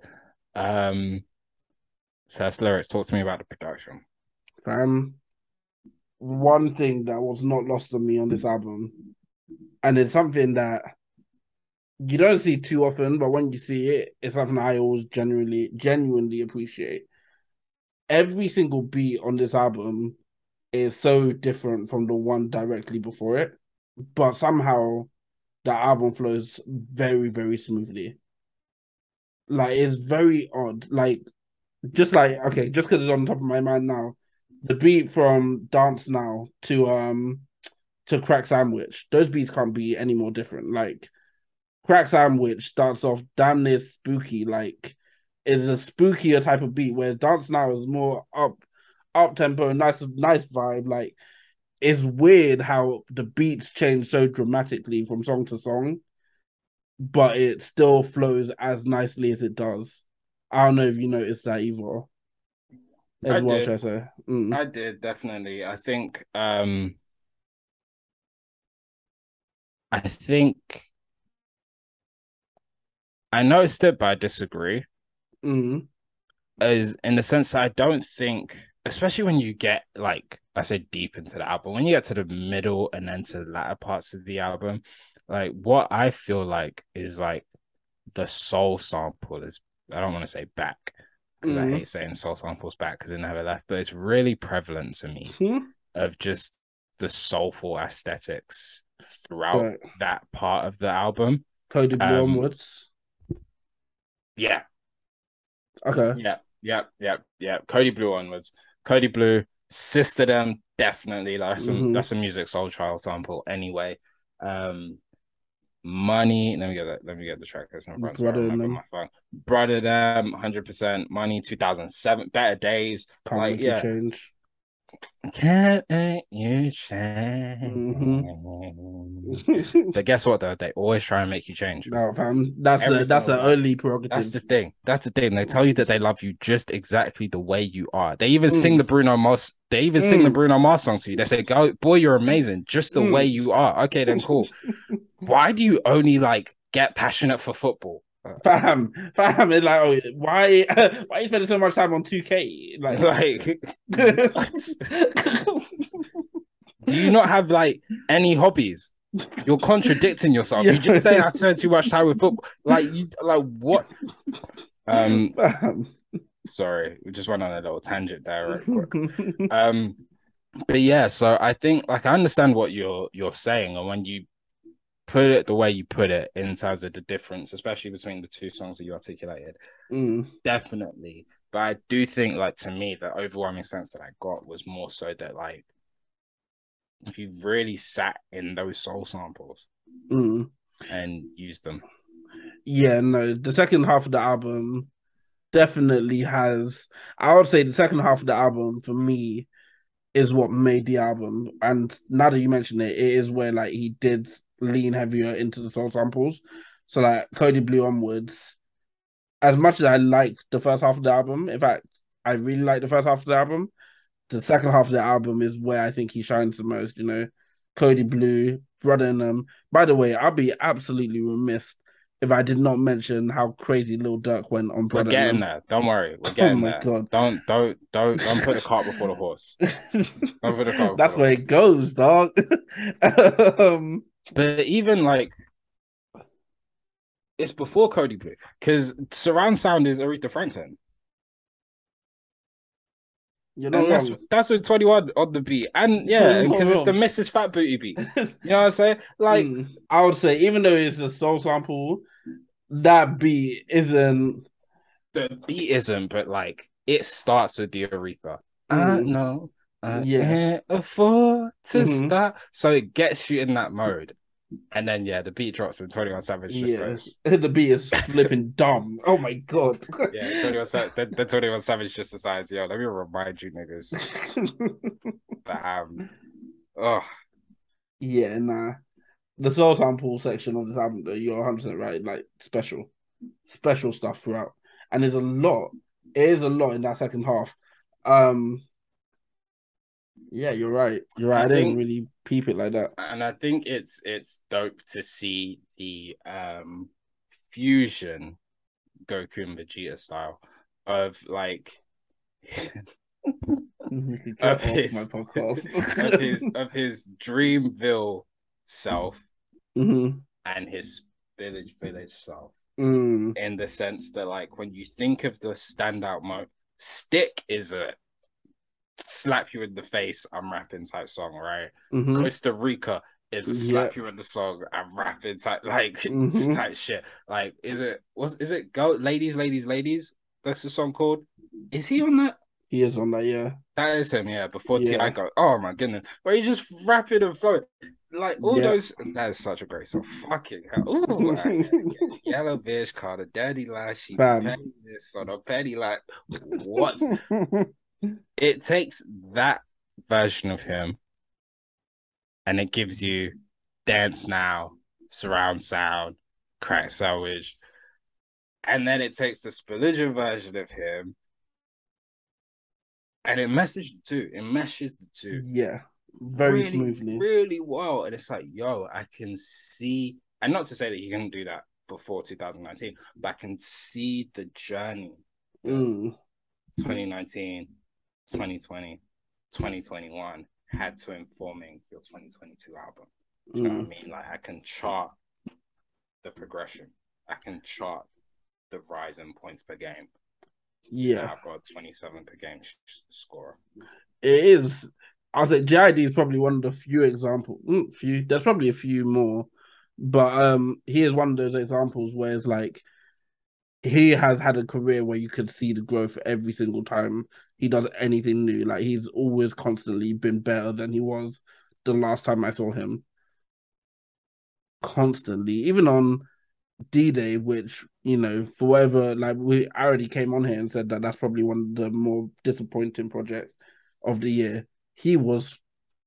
Um so that's lyrics. Talk to me about the production. Fam, one thing that was not lost on me on this album, and it's something that you don't see too often, but when you see it, it's something I always genuinely, genuinely appreciate. Every single beat on this album is so different from the one directly before it, but somehow the album flows very, very smoothly. Like it's very odd. Like just like okay, just because it's on top of my mind now, the beat from Dance Now to um to Crack Sandwich, those beats can't be any more different. Like Crack Sandwich starts off damn near spooky, like is a spookier type of beat, where Dance Now is more up up tempo, nice nice vibe. Like it's weird how the beats change so dramatically from song to song, but it still flows as nicely as it does. I don't know if you noticed that either. As I well, did. I say? Mm. I did definitely. I think um I think I noticed it, but I disagree. Mm. As in the sense that I don't think, especially when you get like I say deep into the album, when you get to the middle and then to the latter parts of the album, like what I feel like is like the soul sample is I don't want to say back because I Mhm. hate saying soul samples back because it never left, but it's really prevalent to me Hmm? of just the soulful aesthetics throughout So, that part of the album. Blue Um, onwards. Yeah, Okay. yeah, yeah, yeah, yeah. Kody Blu onwards. Kody Blu, Sister Them, definitely. Like some Mhm. that's a Musiq Soulchild sample anyway. Um Money, let me get that. Let me get the track in front. Brother my phone. Brother them, hundred percent. Money, two thousand seven. Better days. Can't Like, make yeah. change. Can't make you change. Mm-hmm. But guess what though? They always try and make you change. no, fam. That's the that's the only prerogative. That's the thing. That's the thing. They tell you that they love you just exactly the way you are. They even Mm. sing the Bruno Mars. They even sing the Mm. Bruno Mars song to you. They say, "Go, boy, you're amazing, just the Mm. way you are." Okay, then cool. Why do you only like get passionate for football? Fam, fam, it's like, oh, why, why are you spending so much time on 2K? Like, Like, do you not have like any hobbies? You're contradicting yourself. You just say I spend too much time with football. Like you, like what? Um, Fam. sorry, we just went on a little tangent there. Real quick. um but yeah so i think like i understand what you're you're saying and when you put it the way you put it in terms of the difference especially between the two songs that you articulated Mm, definitely but i do think like to me the overwhelming sense that i got was more so that like if you really sat in those soul samples mm. and used them Yeah, no, the second half of the album definitely has. I would say the second half of the album for me is what made the album. And now that you mention it, it is where like he did lean heavier into the soul samples. So like Kody Blu onwards, as much as I like the first half of the album, in fact, I really like the first half of the album. The second half of the album is where I think he shines the most. You know, Kody Blu, Brother and them. By the way, I'll be absolutely remiss if I did not mention how crazy Lil Durk went on Brother we're getting there don't worry we're getting Oh getting my there God. don't don't don't don't put the cart before the horse. Don't put the cart That's where it goes, dog. um, But even like it's before Kody Blu because surround sound is Aretha Franklin. You know, that's that's with 21 on the beat. And yeah, because it's the. Mrs. Fat Booty beat. You know what I'm saying? Like Mm. I would say, even though it's a soul sample, that beat isn't. the beat isn't, but like it starts with the Aretha. I Mm. know I Yeah. can't afford to Mhm. stop. So it gets you in that mode. And then yeah, the beat drops and 21 Savage just goes. the beat is flipping dumb. Oh my god. Yeah, 21 Savage then, then 21 Savage just decides, yo, let me remind you niggas that um oh yeah, nah. The soul sample section of this album, though, you're 100 percent right. Like special, special stuff throughout, and there's a lot. It is a lot in that second half. Um, yeah, you're right. You're right. I, I didn't really peep it like that. and I think it's it's dope to see the um fusion Goku and Vegeta style of like Of his- my podcast. of his of his Dreamville self Mhm. and his Spillage Village self Mm. in the sense that like when you think of the standout mode, stick is a slap you in the face I'm rapping type song right Mhm. Costa Rica is a Yeah. slap you in the song I'm rapping type like Mhm. type shit like is it was is it go ladies ladies ladies that's the song called Is he on that? He is on that, yeah. That is him, yeah. Before Yeah. T.I. go, oh my goodness. Where he's just rapping and flowing. Like all Yeah. those that is such a great song. Fucking hell. Ooh, I- yellow bitch called a daddy lie. She Bam. petty this on a petty like what? it takes that version of him and it gives you dance now, surround sound, crack sandwich. And then it takes the Spilligion version of him and it meshes the two. It meshes the two yeah. Very really, smoothly. really well. And it's like, yo, I can see, and not to say that he couldn't do that before 2019, but I can see the journey Mm. 2019, 2020, 2021 had to informing your 2022 album. Do you know what I Mm. mean? Like I can chart the progression. I can chart the rise in points per game. Yeah. I've got 27 per game sh- scorer. It is. I was like, JID is probably one of the few examples. Mm, few. There's probably a few more, but um, he is one of those examples where it's like he has had a career where you could see the growth every single time he does anything new. Like he's always constantly been better than he was the last time I saw him. Constantly, even on D Day, which you know, for whatever, like we already came on here and said that that's probably one of the more disappointing projects of the year. He was,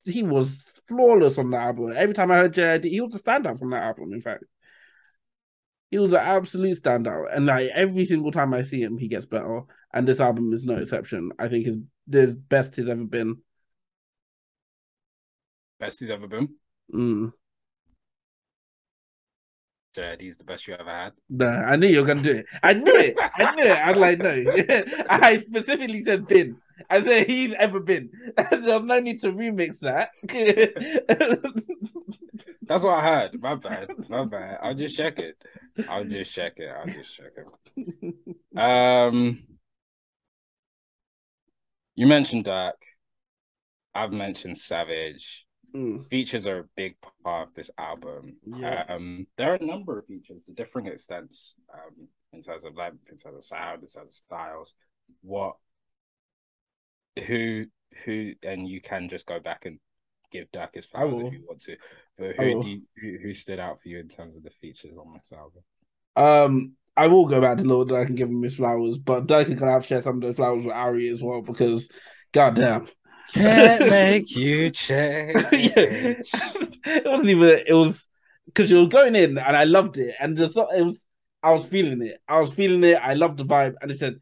he was flawless on that album. Every time I heard JID, he was a standout from that album. In fact, he was an absolute standout, and like every single time I see him, he gets better. And this album is no exception. I think it's the best he's ever been. Best he's ever been. Mm. he's the best you ever had. No, I knew you were gonna do it. I knew it. I knew it. I was like, no. I specifically said bin. Said he's ever been. There's no need to remix that. That's what I heard. My bad. My bad. I'll just check it. I'll just check it. I'll just check it. Um, you mentioned Durk. I've mentioned Savage. Mm, Features are a big part of this album. Yeah. Um, there are a number of features to different extents. Um, in terms of length, in terms of sound, in terms of styles. What, who, who, and you can just go back and give Durk his flowers if you want to. But who do you, who, who stood out for you in terms of the features on this album? Um, I will go back to Lord Durk and give him his flowers, but Durk can gonna have share some of those flowers with Ari as well because, goddamn, Can't make you change. it wasn't even. It was because you was going in and I loved it, and the so- it was. I was feeling it. I was feeling it. I loved the vibe, and it said,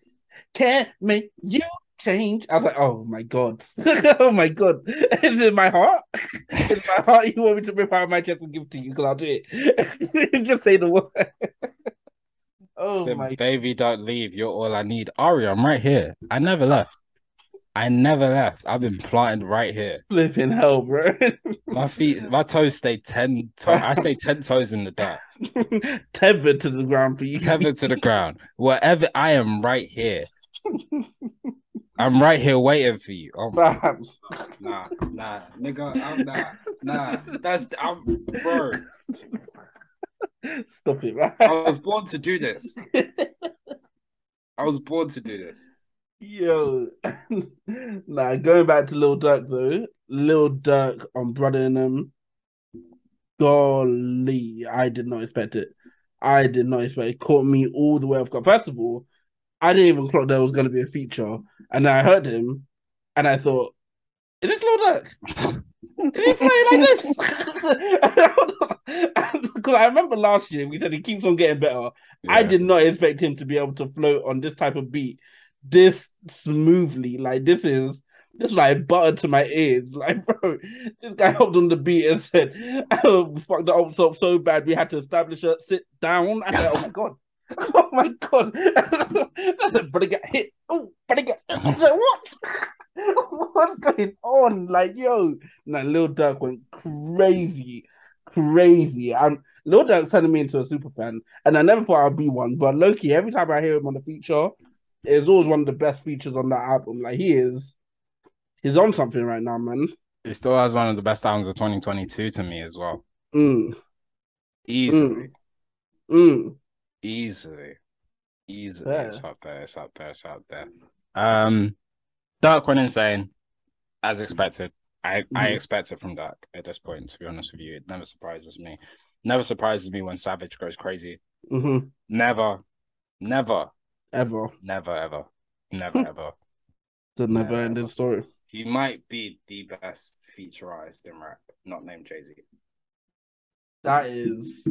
"Can't make you change." I was like, "Oh my god, oh my god!" Is it my heart? Is my heart? You want me to rip out my chest and give to you? Because I'll do it. Just say the word. oh my baby, don't leave. You're all I need. Ari, I'm right here. I never left. I never left. I've been planted right here. flipping hell, bro. My feet, my toes stay ten. To- I stay ten toes in the dirt, Tethered to the ground for you. tethered to the ground. Wherever I am, right here. I'm right here waiting for you. Oh my, nah, nah, nigga, I'm not, nah. That's I'm, bro. Stop it, man. I was born to do this. I was born to do this. Yo, nah. Going back to Lil Durk though, Lil Durk on Brother and them. Golly, I did not expect it. I did not expect it. Caught me all the way off guard. First of all, I didn't even clock there was going to be a feature, and I heard him, and I thought, "Is this Lil Durk? Is he playing like this?" Because I remember last year we said he keeps on getting better. I did not expect him to be able to float on this type of beat this smoothly. Like this is this is like butter to my ears. Like, bro, this guy hopped on the beat and said, oh, we fucked the ops up so bad we had to establish a sit down. I said, Oh my god. Oh my god. I said, but get hit. Oh, but I said, what? What's going on? Like, yo, nah, Lil Durk went crazy, crazy. And Lil Durk turning me into a super fan, and I never thought I'd be one. But Loki, every time I hear him on the feature, it's always one of the best features on that album. Like he is, he's on something right now, man. He still has one of the best albums of 2022 to me as well. Mm, Easily, mm. Easily, easily. Yeah. It's up there. It's up there. It's up there. Um, Durk went insane, as expected. I, I Mhm. expect it from Durk at this point, to be honest with you. It never surprises me. Never surprises me when Savage goes crazy. hmm Never, never, Ever. never, ever, never, ever. The never Never, ending story. He might be the best feature artist in rap, not named Jay Z. That is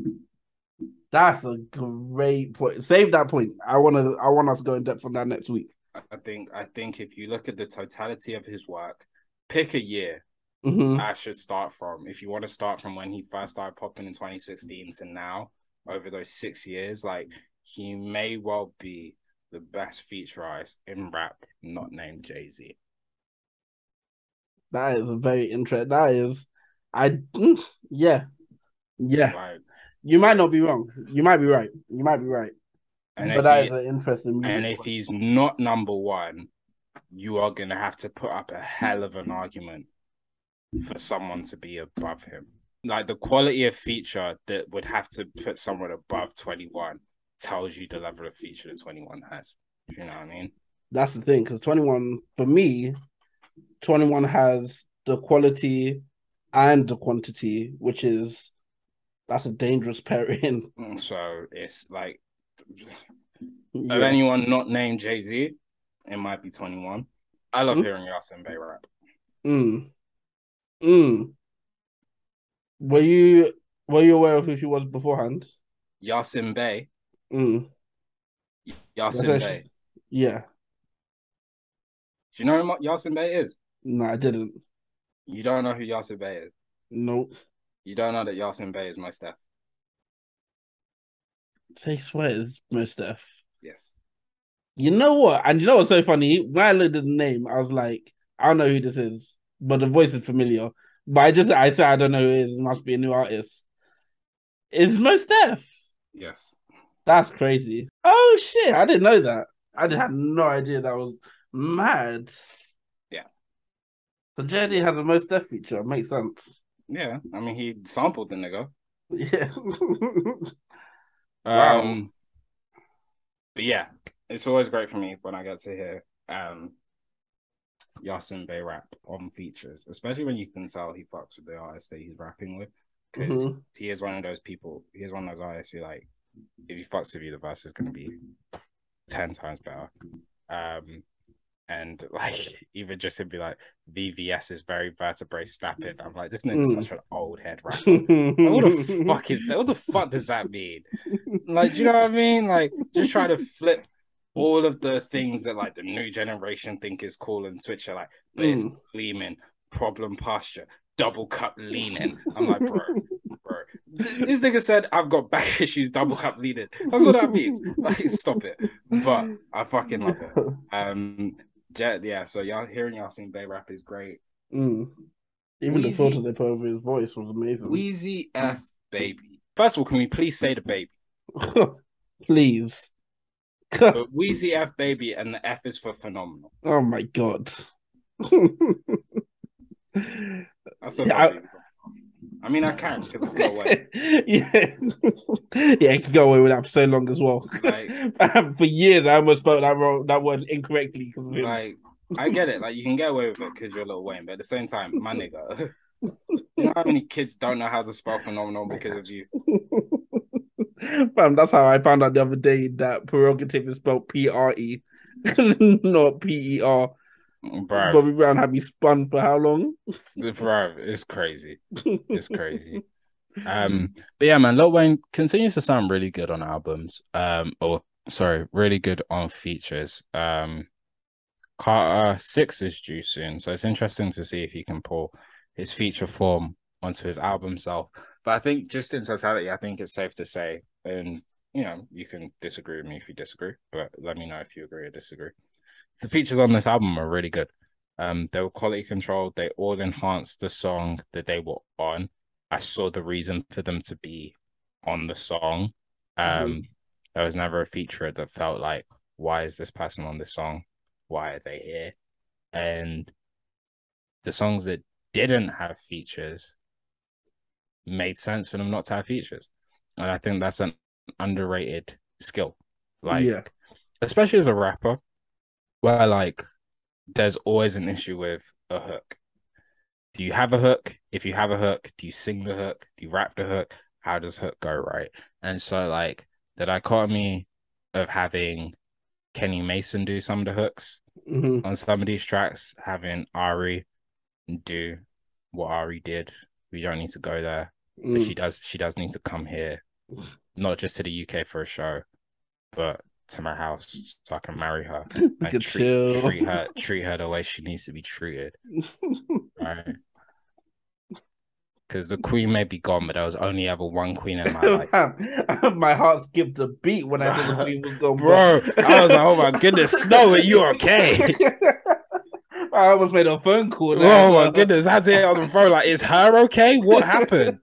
that's a great point. Save that point. I wanna I want us to go in depth on that next week. I think I think if you look at the totality of his work, pick a year hmm I should start from. If you want to start from when he first started popping in 2016 to now, over those six years, like he may well be the best feature artist in rap, not named Jay Z. That is a very interesting. That is, I mm, yeah, yeah. Like, You might not be wrong. You might be right. You might be right. and but that he, is an interesting. and if he's not number one, you are gonna have to put up a hell of an argument for someone to be above him. Like the quality of feature that would have to put someone above 21 tells you the level of feature that 21 has. You know what I mean? that's the thing, because twenty one for me, twenty one has the quality and the quantity, which is that's a dangerous pairing. Mm, So it's like Yeah. of anyone not named Jay Z, it might be 21. I love Hmm? hearing Yasiin Bey rap. Mm. Mm. Were you were you aware of who she was beforehand? Yasiin Bey, Mm. Yasiin Bey. Yeah. Do you know who Yasiin Bey is? No, I didn't. You don't know who Yasiin Bey is. Nope. You don't know that Yasiin Bey is my Steph. Say swears, Mos Def. Yes. You know what? And you know what's so funny? When I looked at the name, I was like, I don't know who this is, but the voice is familiar. But I just I said I don't know who it is. It must be a new artist. It's Mos Def. Yes. That's crazy. Oh shit! I didn't know that. I had no idea that was mad. Yeah. The JD has a Mos Def feature. Makes sense. Yeah. I mean, he sampled the nigga. Yeah. Um, Wow. but yeah, it's always great for me when I get to hear um Yasiin Bey rap on features, especially when you can tell he fucks with the artist that he's rapping with. Because Mhm. he is one of those people, he is one of those artists who like if he fucks with you, the verse is gonna be ten times better. Um and like even just to be like VVS is very vertebrae snapping. I'm like, this nigga's Mm. such an old head rapper. Like, what the fuck is that? What the fuck does that mean? Like, do you know what I mean? Like, just try to flip all of the things that like the new generation think is cool and switch it like, but it's Mm. gleaming, problem posture, double cup leaning. I'm like, bro, bro. This nigga said I've got back issues, double cup leaning. That's what that means. Like, stop it. But I fucking love it. Um, Jet, yeah. So y'all hearing Yasiin Bey rap is great. Mm. Even the Weezy. filter they put over his voice was amazing. Weezy F baby. First of all, can we please say the baby? Please. But Weezy F baby, and the F is for phenomenal. oh my god. That's a Yeah, I- baby. I mean, I can because it's no way. yeah. yeah, I could go away with that for so long as well. Like- for years, I almost spoke that wrong, that word incorrectly because. Like, I get it. Like, you can get away with it because you're Lil Wayne, but at the same time, my nigga, you know how many kids don't know how to spell phenomenal because of you? Fam, that's how I found out the other day that prerogative is spelled P R E, not P E R. Bro, Bobby Brown had me spun for how long? bro, it's crazy. It's crazy. Um, but yeah, man, Lil Wayne continues to sound really good on albums. Um, or sorry, really good on features. Um, Carter Six is due soon, so it's interesting to see if he can pull his feature form onto his album self. But I think just in totality, I think it's safe to say, and you know, you can disagree with me if you disagree, but let me know if you agree or disagree. The features on this album are really good. Um, they were quality controlled. They all enhanced the song that they were on. I saw the reason for them to be on the song. Um, there was never a feature that felt like, why is this person on this song? Why are they here? And the songs that didn't have features made sense for them not to have features. And I think that's an underrated skill. Like, yeah. especially as a rapper, where like there's always an issue with a hook. Do you have a hook? If you have a hook, do you sing the hook? Do you rap the hook? How does hook go right? And so like the dichotomy of having Kenny Mason do some of the hooks Mhm. on some of these tracks, having Ari do what Ari did. We don't need to go there. But Mm. she does she does need to come here. Not just to the UK for a show, but to my house so I can marry her and treat, treat her treat her the way she needs to be treated. Right. Because the queen may be gone, but there was only ever one queen in my life. My heart skipped a beat when I said the queen was gone, Bro, I was like, oh my goodness, Snow, are you okay? I almost made a phone call. Oh my goodness, I had to on the phone. Like, is her okay? What happened?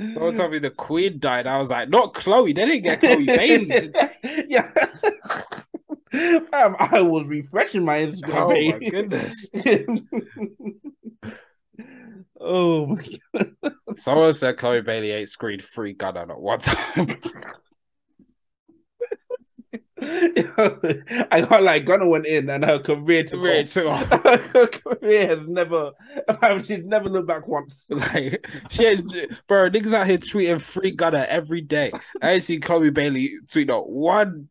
Someone told me the queen died. I was like, not Chloe. They didn't get Chloe Bailey. yeah. Fam, I was refreshing my Instagram Oh my goodness. oh my god. Someone said Chloe Bailey ain't screened free Gunna at one time. I got like Gunna went in and her career took Really off. took off. her career has never she's never looked back once. Like, she is, bro, niggas out here tweeting free Gunna every day. I ain't seen Chloe Bailey tweet not one.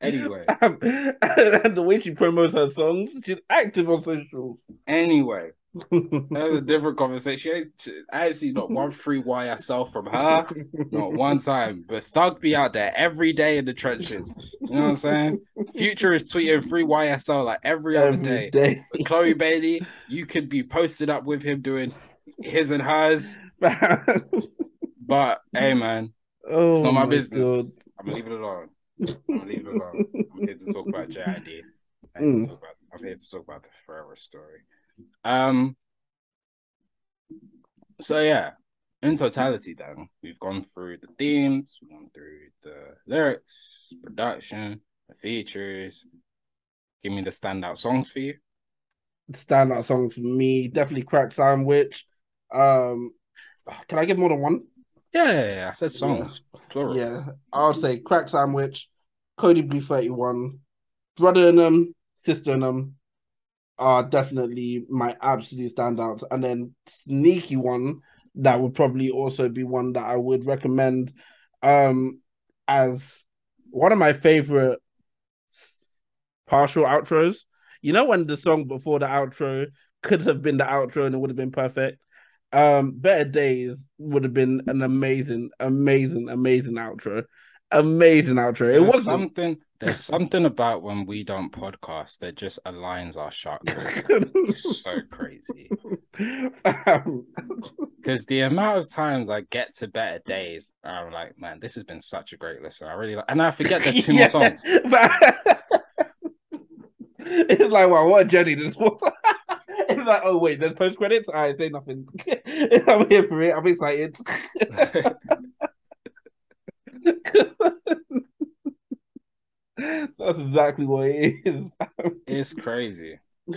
Anyway, Um, and the way she promotes her songs, she's active on social. anyway, that's a different conversation. I ain't seen not one free YSL from her, not one time. But Thug be out there every day in the trenches. You know what I'm saying? Future is tweeting free YSL like every other Every day. day. But Chloe Bailey, you could be posted up with him doing his and hers. But hey, man, oh, it's not my my business. I'm gonna leave it alone. I'm gonna leave it alone. I'm here to talk about JID. I'm, mm. I'm here to talk about the forever story. Um. So yeah, in totality, then we've gone through the themes, we've gone through the lyrics, production, the features. Give me the standout songs for you. Standout song for me, definitely Crack Sandwich. Um, can I give more than one? Yeah, yeah, yeah, I said songs, plural. Yeah, I'll say Crack Sandwich, Kody Blu 31, Brother and them, Sister and them are definitely my absolute standouts. And then sneaky one that would probably also be one that I would recommend um as one of my favorite partial outros. You know when the song before the outro could have been the outro and it would have been perfect. Um, Better Days would have been an amazing, amazing, amazing outro. Amazing outro. It wasn't. something. There's something about when we don't podcast that just aligns our chakras. so crazy. Because the amount of times I get to better days, I'm like, man, this has been such a great listen. I really like, and I forget there's two Yeah, more songs. but- it's like, wow, what a journey this was. it's like, oh wait, there's post credits. I say nothing. I'm here for it. I'm excited. That's exactly what it is. it's crazy.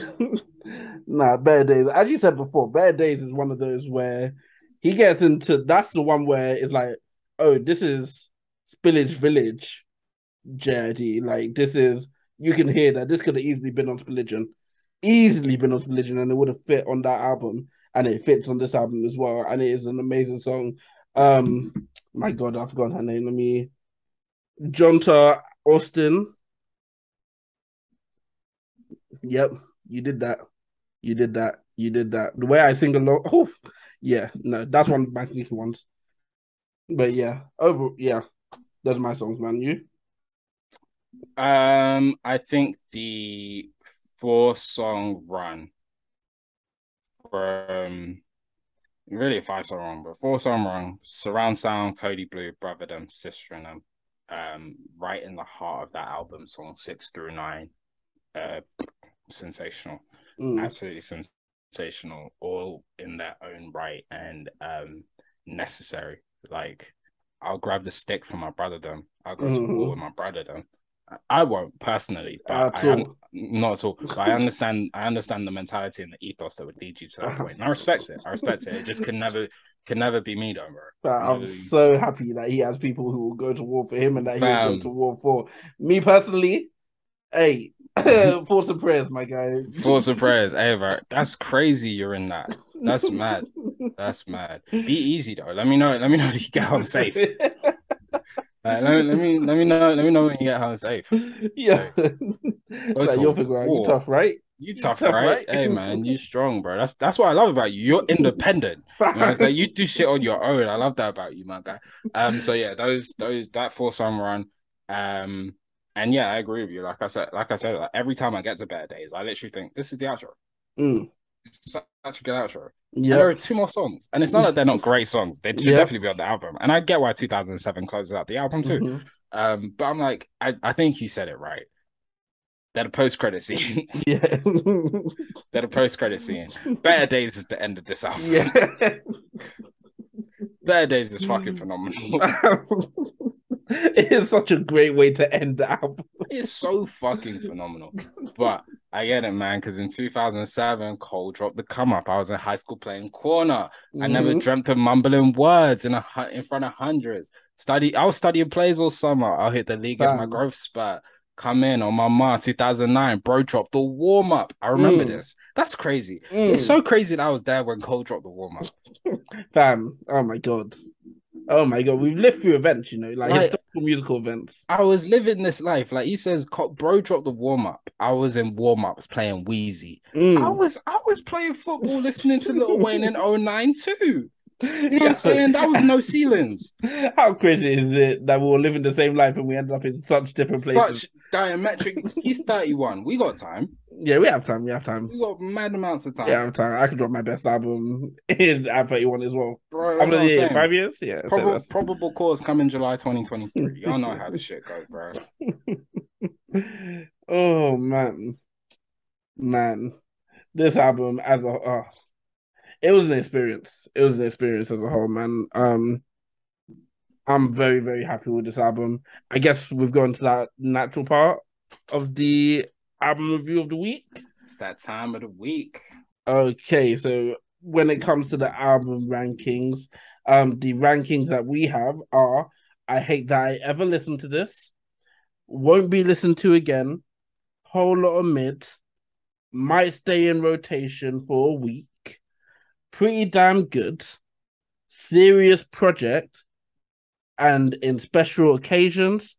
nah, bad Days. As you said before, bad Days is one of those where he gets into. That's the one where it's like, oh, this is Spillage Village, JID. Like this is. You can hear that this could have easily been on Spilligion, easily been on Spilligion, and it would have fit on that album, and it fits on this album as well. And it is an amazing song. Um, my God, I've forgotten her name. Let me. Johntá Austin. Yep, you did that. You did that. You did that. The way I sing along. Oh, yeah. No, that's one of my sneaky ones. But yeah, over. Yeah, those are my songs, man. You? Um, I think the four song run from really a five song run, but four song run, surround sound, Kody Blu, Brother Them, Sister and Them, um, right in the heart of that album, song six through nine. Uh sensational. Mm. absolutely sensational, all in their own right and um necessary. Like I'll grab the stick from my brother them. I'll go to Mhm. war with my brother them. I- won't personally, but At all. not at all. But I understand. I understand the mentality and the ethos that would lead you to that point. and I respect it. I respect it. It just can never, can never be me, though, bro. But I'm never be- so happy that he has people who will go to war for him and that he will go to war for me personally. Hey, thoughts and prayers, my guy. Thoughts and prayers. Hey, bro, that's crazy. You're in that. That's mad. That's mad. Be easy though. Let me know. Let me know that you get home safe. Let, me, let me let me know. Let me know when you get home safe. Yeah, Go like you're. You tough, right? You tough, tough, right? right? Hey man, you strong, bro. That's that's what I love about you. You're independent. You know I'm saying? You do shit on your own. I love that about you, my guy. Um, so yeah, those those that four sum run. Um, and yeah, I agree with you. Like I said, like I said, like, every time I get to better days, I literally think this is the outro. Mm. It's such a good outro. And there are two more songs, and it's not that they're not great songs. They should Yeah. definitely be on the album. And I get why 2007 closes out the album too. Mhm. Um, but I'm like, I, I think you said it right. That a post credit scene. yeah, They're the post credit scene. Better Days is the end of this album. yeah. Better Days is fucking phenomenal. it is such a great way to end the album. it's so fucking phenomenal. But I get it, man, because in 2007, Cole dropped the come up. I was in high school playing corner. I never Mhm. dreamt of mumbling words in a in front of hundreds. Study, I was studying plays all summer. I'll hit the league at my growth spurt. Come in on my ma 2009. Bro dropped the warm up. I remember Mm. this. That's crazy. Mm. It's so crazy that I was there when Cole dropped the warm up. Fam, oh my god. Oh my god, we've lived through events, you know, like, Like- historical musical events. I was living this life. Like he says, bro dropped the warm up. I was in warm ups playing Weezy. I Mm. was I was playing football, listening to Lil Wayne in 09 too. You know what I'm saying? That was no ceilings. How crazy is it that we all living the same life and we end up in such different places? Such diametric. He's 31. We got time. Yeah, we have time. We have time. We got mad amounts of time. We have time. I could drop my best album in at 31 as well. Bro, that's what many I'm saying. Five years? Yeah. so Prob- probable cause coming July 2023. Y'all know how the shit goes, bro. oh man, man, this album as a oh, it was an experience. It was an experience as a whole, man. Um, I'm very very happy with this album. I guess we've gone to that natural part of the album review of the week. It's that time of the week. Okay, so when it comes to the album rankings, um, the rankings that we have are I hate that I ever listened to this, won't be listened to again, whole lot of mid, might stay in rotation for a week, pretty damn good, serious project, and in special occasions,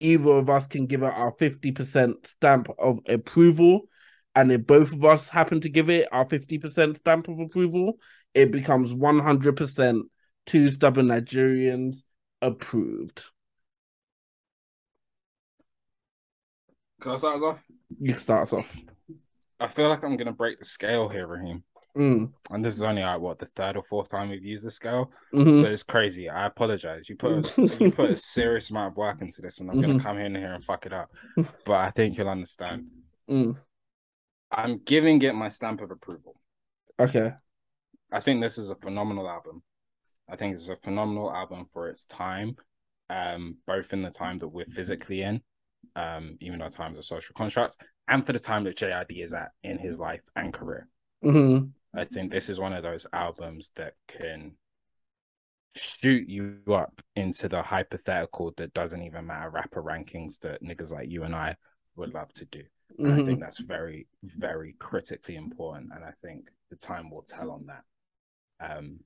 either of us can give it our 50% stamp of approval. And if both of us happen to give it our 50% stamp of approval, it becomes 100% two stubborn Nigerians approved. Can I start us off? You can start us off. I feel like I'm gonna break the scale here, Raheem. Mm. And this is only like what the third or fourth time we've used the scale. mhm. So it's crazy. I apologize. You put a, you put a serious amount of work into this, and I'm Mhm. gonna come in here and fuck it up. But I think you'll understand. Mm. I'm giving it my stamp of approval. Okay. I think this is a phenomenal album. I think it's a phenomenal album for its time, um, both in the time that we're physically in, um, even though times are social constructs, and for the time that JID is at in his life and career. hmm I think this is one of those albums that can shoot you up into the hypothetical that doesn't even matter rapper rankings that niggas like you and I would love to do. And I think that's very, very critically important. And I think the time will tell on that. Um,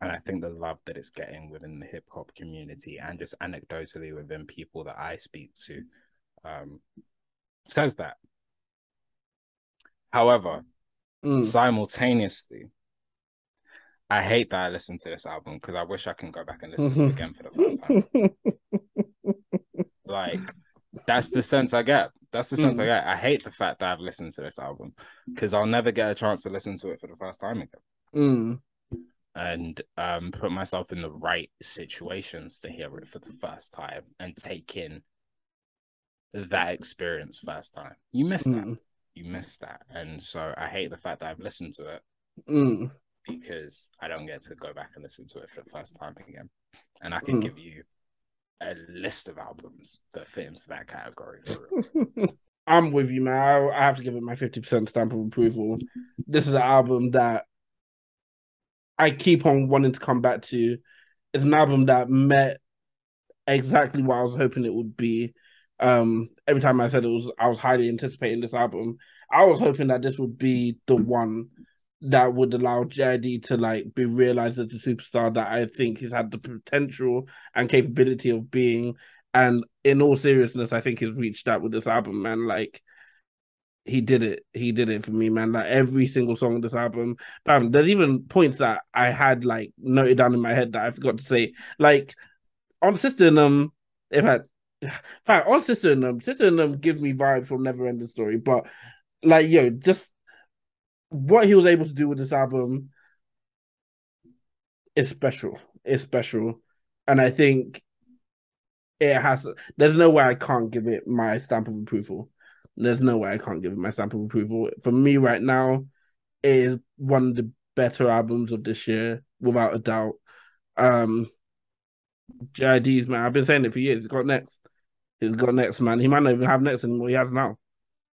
and I think the love that it's getting within the hip hop community and just anecdotally within people that I speak to um, says that. However, Mm. simultaneously, I hate that I listened to this album because I wish I can go back and listen to it again for the first time. Like, that's the sense I get. That's the sense I get. I hate the fact that I've listened to this album because I'll never get a chance to listen to it for the first time again Mm. and um, put myself in the right situations to hear it for the first time and take in that experience first time. You missed that. You missed that. And so I hate the fact that I've listened to it Mm. because I don't get to go back and listen to it for the first time again. And I can Mm. give you a list of albums that fit into that category. I'm with you, man. I, I have to give it my 50% stamp of approval. This is an album that I keep on wanting to come back to. It's an album that met exactly what I was hoping it would be Um, every time I said it was, I was highly anticipating this album. I was hoping that this would be the one that would allow JID to like be realized as a superstar that I think he's had the potential and capability of being. And in all seriousness, I think he's reached that with this album, man. Like he did it. He did it for me, man. Like every single song on this album. Bam, there's even points that I had like noted down in my head that I forgot to say. Like on Sister um, if I fact on Sister and them, Sister and them give me vibes from Never Ending Story, but like yo, just what he was able to do with this album is special. It's special. And I think it has there's no way I can't give it my stamp of approval. There's no way I can't give it my stamp of approval. For me right now, it is one of the better albums of this year, without a doubt. Um JID's man, I've been saying it for years. He's got next. He's got next, man. He might not even have next anymore. He has now.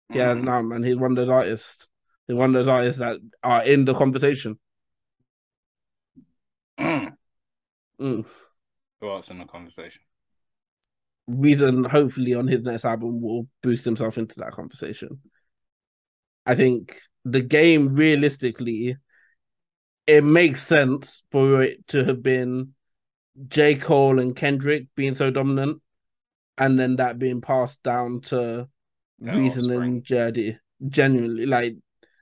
He mm-hmm. has now, man. He's one of those artists. He's one of those artists that are in the conversation. Mm. Mm. Who else in the conversation? Reason, hopefully, on his next album will boost himself into that conversation. I think the game, realistically, it makes sense for it to have been J. Cole and Kendrick being so dominant, and then that being passed down to no, Reason and JID. Genuinely, like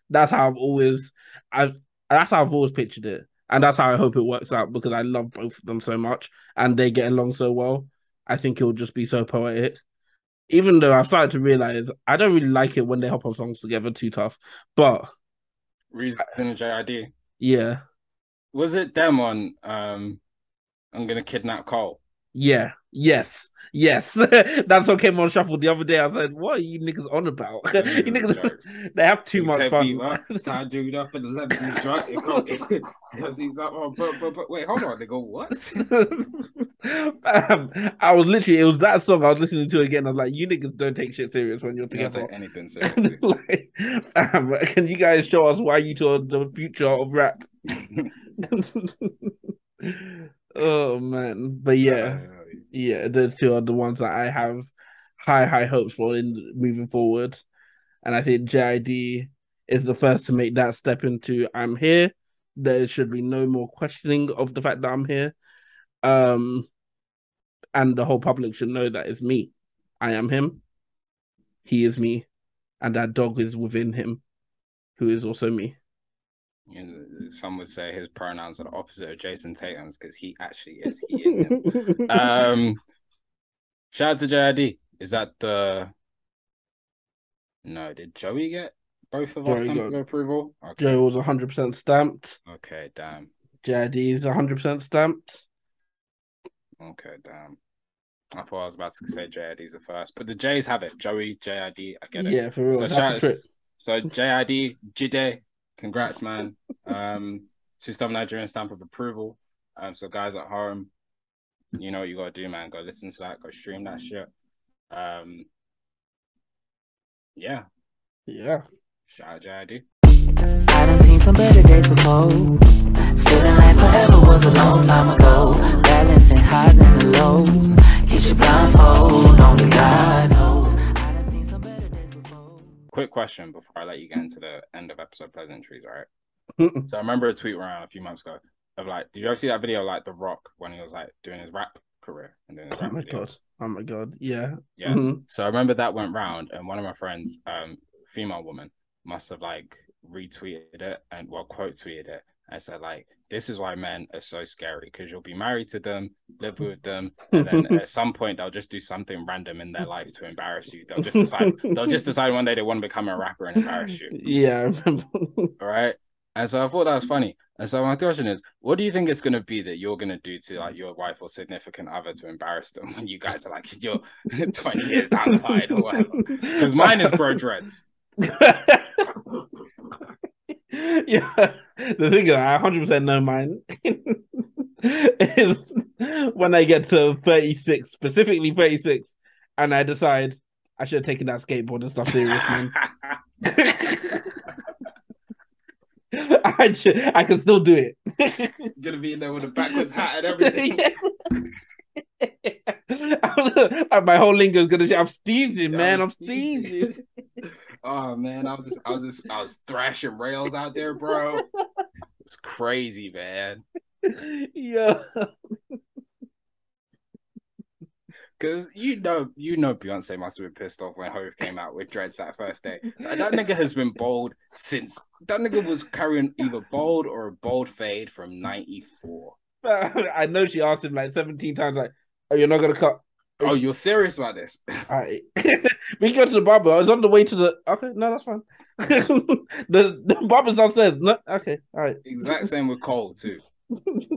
that's how I've always, I that's how I've always pictured it, and that's how I hope it works out because I love both of them so much, and they get along so well. I think it will just be so poetic. Even though I've started to realize I don't really like it when they hop on songs together too tough, but Reason and JID. Yeah. Was it them on um I'm gonna kidnap Cole? Yeah. Yes. Yes. That's what came on shuffle the other day. I said, "What are you niggas on about? you niggas, they have too you much fun." Dude up and let me drunk because he's like, oh, but, but, but wait, hold on. They go, "What?" um, I was literally it was that song I was listening to again. I was like, "You niggas don't take shit serious when you're together." You anything seriously. like, um, can you guys show us why you told the future of rap? Oh man, but yeah, yeah, those two are the ones that I have high high hopes for in moving forward, and I think JID is the first to make that step into I'm here. There should be no more questioning of the fact that I'm here, um, and the whole public should know that it's me. I am him. He is me, and that dog is within him, who is also me. Some would say his pronouns are the opposite of Jayson Tatum's because he actually is he. um, shout out to JID. Is that the? No, did Joey get both of us stamp approval? Okay. Joe was hundred percent stamped. Okay, damn. JID is hundred percent stamped. Okay, damn. I thought I was about to say JID's the first, but the J's have it. Joey, JID, I get it. Yeah, for real. So, That's shout, so JID, Jide, congrats, man. Um, two star Nigerian stamp of approval. Um, so guys at home, you know what you gotta do, man. Go listen to that. Go stream that shit. Um, yeah, yeah. Shout out JID. I done seen some better days before. Feeling like forever was a long time ago. Balancing highs and the lows. Get your blindfold, only God knows quick question before I let you get into the end of episode pleasantries, right? so I remember a tweet around a few months ago of like, did you ever see that video like The Rock when he was like doing his rap career and his oh my videos? god, oh my god, yeah, yeah. Mm-hmm. So I remember that went round, and one of my friends, um, female woman, must have like retweeted it and well quote tweeted it I said, like, this is why men are so scary because you'll be married to them, live with them, and then at some point they'll just do something random in their life to embarrass you. They'll just decide they'll just decide one day they want to become a rapper and embarrass you. Yeah, All right. And so I thought that was funny. And so my question is, what do you think it's gonna be that you're gonna do to like your wife or significant other to embarrass them when you guys are like you're 20 years down the line or whatever? Because mine is bro dreads. yeah, the thing is, I 100% know mine is when I get to 36, specifically 36, and I decide I should have taken that skateboard and stuff serious, man. I should, I can still do it. Gonna be in there with a backwards hat and everything. My whole lingo is gonna. I'm sneezing, man. I'm I'm sneezing. Oh man, I was just, I was just, I was thrashing rails out there, bro. It's crazy, man. yeah. Cause you know, you know, Beyonce must have been pissed off when Hov came out with dreads that first day. Like, that nigga has been bold since. That nigga was carrying either bold or a bold fade from '94. I know she asked him like 17 times, like, "Oh, you're not gonna cut." Oh, you're serious about this? Alright. we can go to the barber. I was on the way to the. Okay, no, that's fine. the the barber's downstairs. No, okay, all right. exact same with Cole too.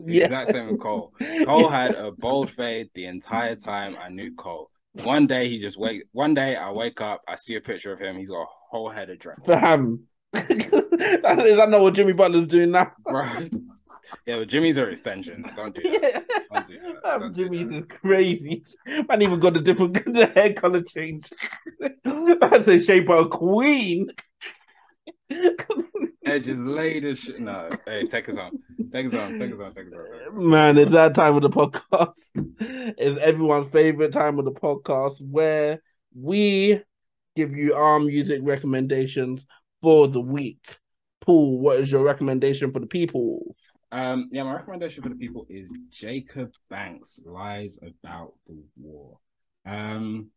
Yeah. Exact same with Cole. Cole had a bold fade the entire time I knew Cole. One day he just wake. One day I wake up, I see a picture of him. He's got a whole head of dread, Damn. Is that not what Jimmy Butler's doing now? bro. Yeah, but Jimmy's are extensions. Don't do that. Yeah. Don't do that. Damn, Don't do that. is crazy. Man, even got a different hair color change. That's a shape of a queen. Edge is laid as shit. No, hey, take us on. Take us on. Take us on. Take us on. Man, it's that time of the podcast. It's everyone's favorite time of the podcast where we give you our music recommendations for the week. Paul, what is your recommendation for the people? Um, yeah, my recommendation for the people is Jacob Banks lies about the war. Um,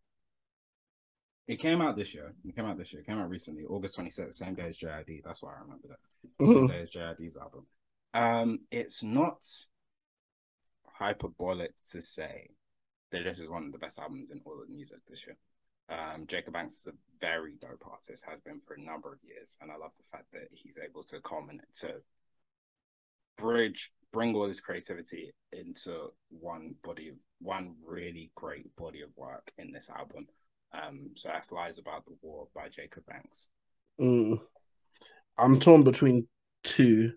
it came out this year. It came out this year. It came out recently, August 26th, same day as JID. That's why I remember that. Same Mhm. day as JID's album. Um, it's not hyperbolic to say that this is one of the best albums in all of music this year. Um, Jacob Banks is a very dope artist, has been for a number of years, and I love the fact that he's able to comment to bridge, bring all this creativity into one body of one really great body of work in this album. Um, so that's Lies About the War by Jacob Banks. Mm. I'm torn between two.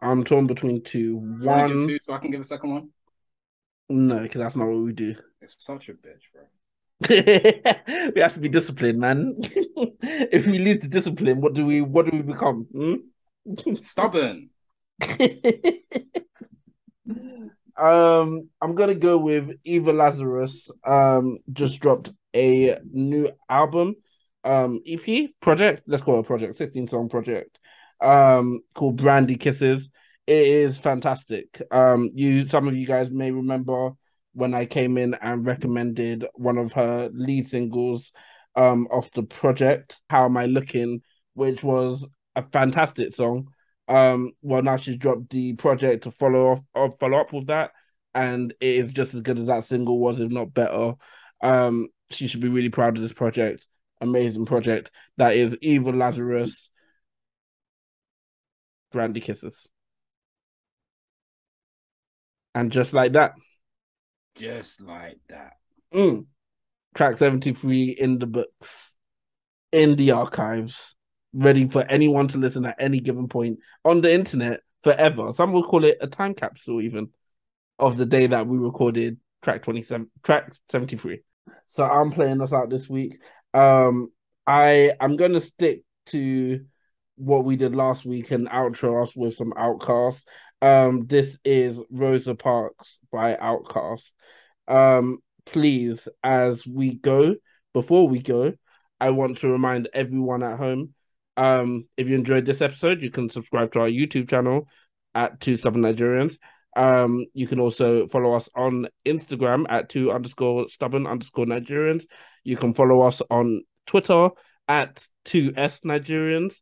I'm torn between two. One, two so I can give a second one. no, because that's not what we do. It's such a bitch, bro. we have to be disciplined, man. if we lose the discipline, what do we what do we become? Hmm? Stubborn. um, I'm gonna go with Eva Lazarus. Um, just dropped a new album, um, EP project. Let's call it a project, 16 song project. Um, called Brandy Kisses. It is fantastic. Um, you some of you guys may remember when I came in and recommended one of her lead singles um off the project, How Am I Looking, which was a fantastic song. Um, well, now she's dropped the project to follow off or follow up with that, and it is just as good as that single was, if not better. Um, she should be really proud of this project. Amazing project. That is Eva Lazarus, Brandy Kisses. And just like that, Just like that. mm, track 73 in the books, in the archives, ready for anyone to listen at any given point on the internet forever. Some will call it a time capsule, even of the day that we recorded track 27, track 73. So I'm playing us out this week. Um, I I'm gonna stick to what we did last week and outro us with some OutKast. Um, this is Rosa Parks by OutKast. Um, please, as we go, before we go, I want to remind everyone at home. Um, if you enjoyed this episode, you can subscribe to our YouTube channel at Two Stubborn Nigerians. Um, you can also follow us on Instagram at two underscore stubborn underscore Nigerians. You can follow us on Twitter at two S Nigerians.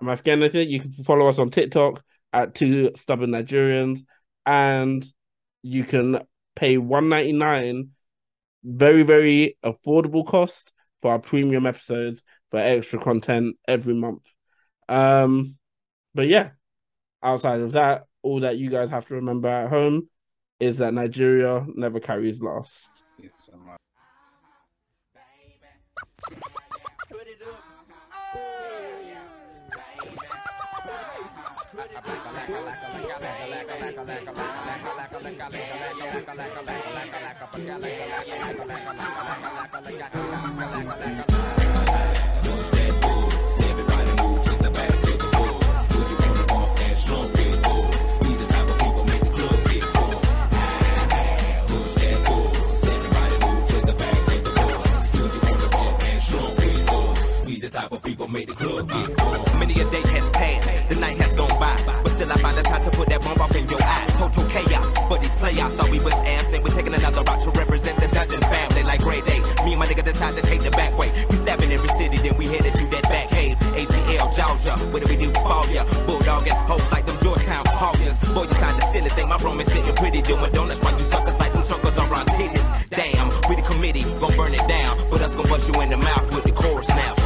Am I forgetting anything? You can follow us on TikTok at two stubborn Nigerians, and you can pay one ninety nine, very very affordable cost for our premium episodes for extra content every month. Um, but yeah, outside of that, all that you guys have to remember at home is that Nigeria never carries last. Yes, people make the club get full. Many a day has passed, the night has gone by, but still I find the time to put that bomb off in your eye. Total chaos, but these playoffs thought we was ass, and we're taking another route to represent the dungeon family like Grey Day. Me and my nigga decide to take the back way. We stabbing every city, then we headed to that back cave. ATL, Georgia, what do we do? Fall ya, bulldogging hoes like them Georgetown Hawkins. Boy, you signed the silly thing, my room is sitting pretty, doing donuts while you suckers like them suckers around titties. Damn, we the committee, gon' burn it down, but us gon' bust you in the mouth with the chorus now.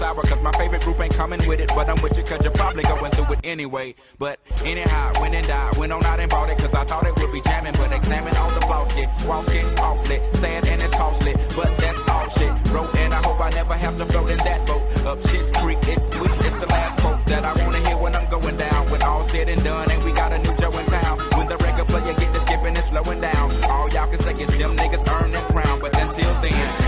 sour cause my favorite group ain't coming with it. But I'm with you cause you're probably going through it anyway. But anyhow, went and died, went on out and bought it cause I thought it would be jamming. But examine all the flaws, get walls get awfully sad and it's costly. But that's all shit, bro. And I hope I never have to float in that boat. Up shit's creek, it's sweet, it's the last quote that I wanna hear when I'm going down. When all said and done, and we got a new Joe in town. When the record player get to skipping and slowing down, all y'all can say is them niggas earn that crown. But until then,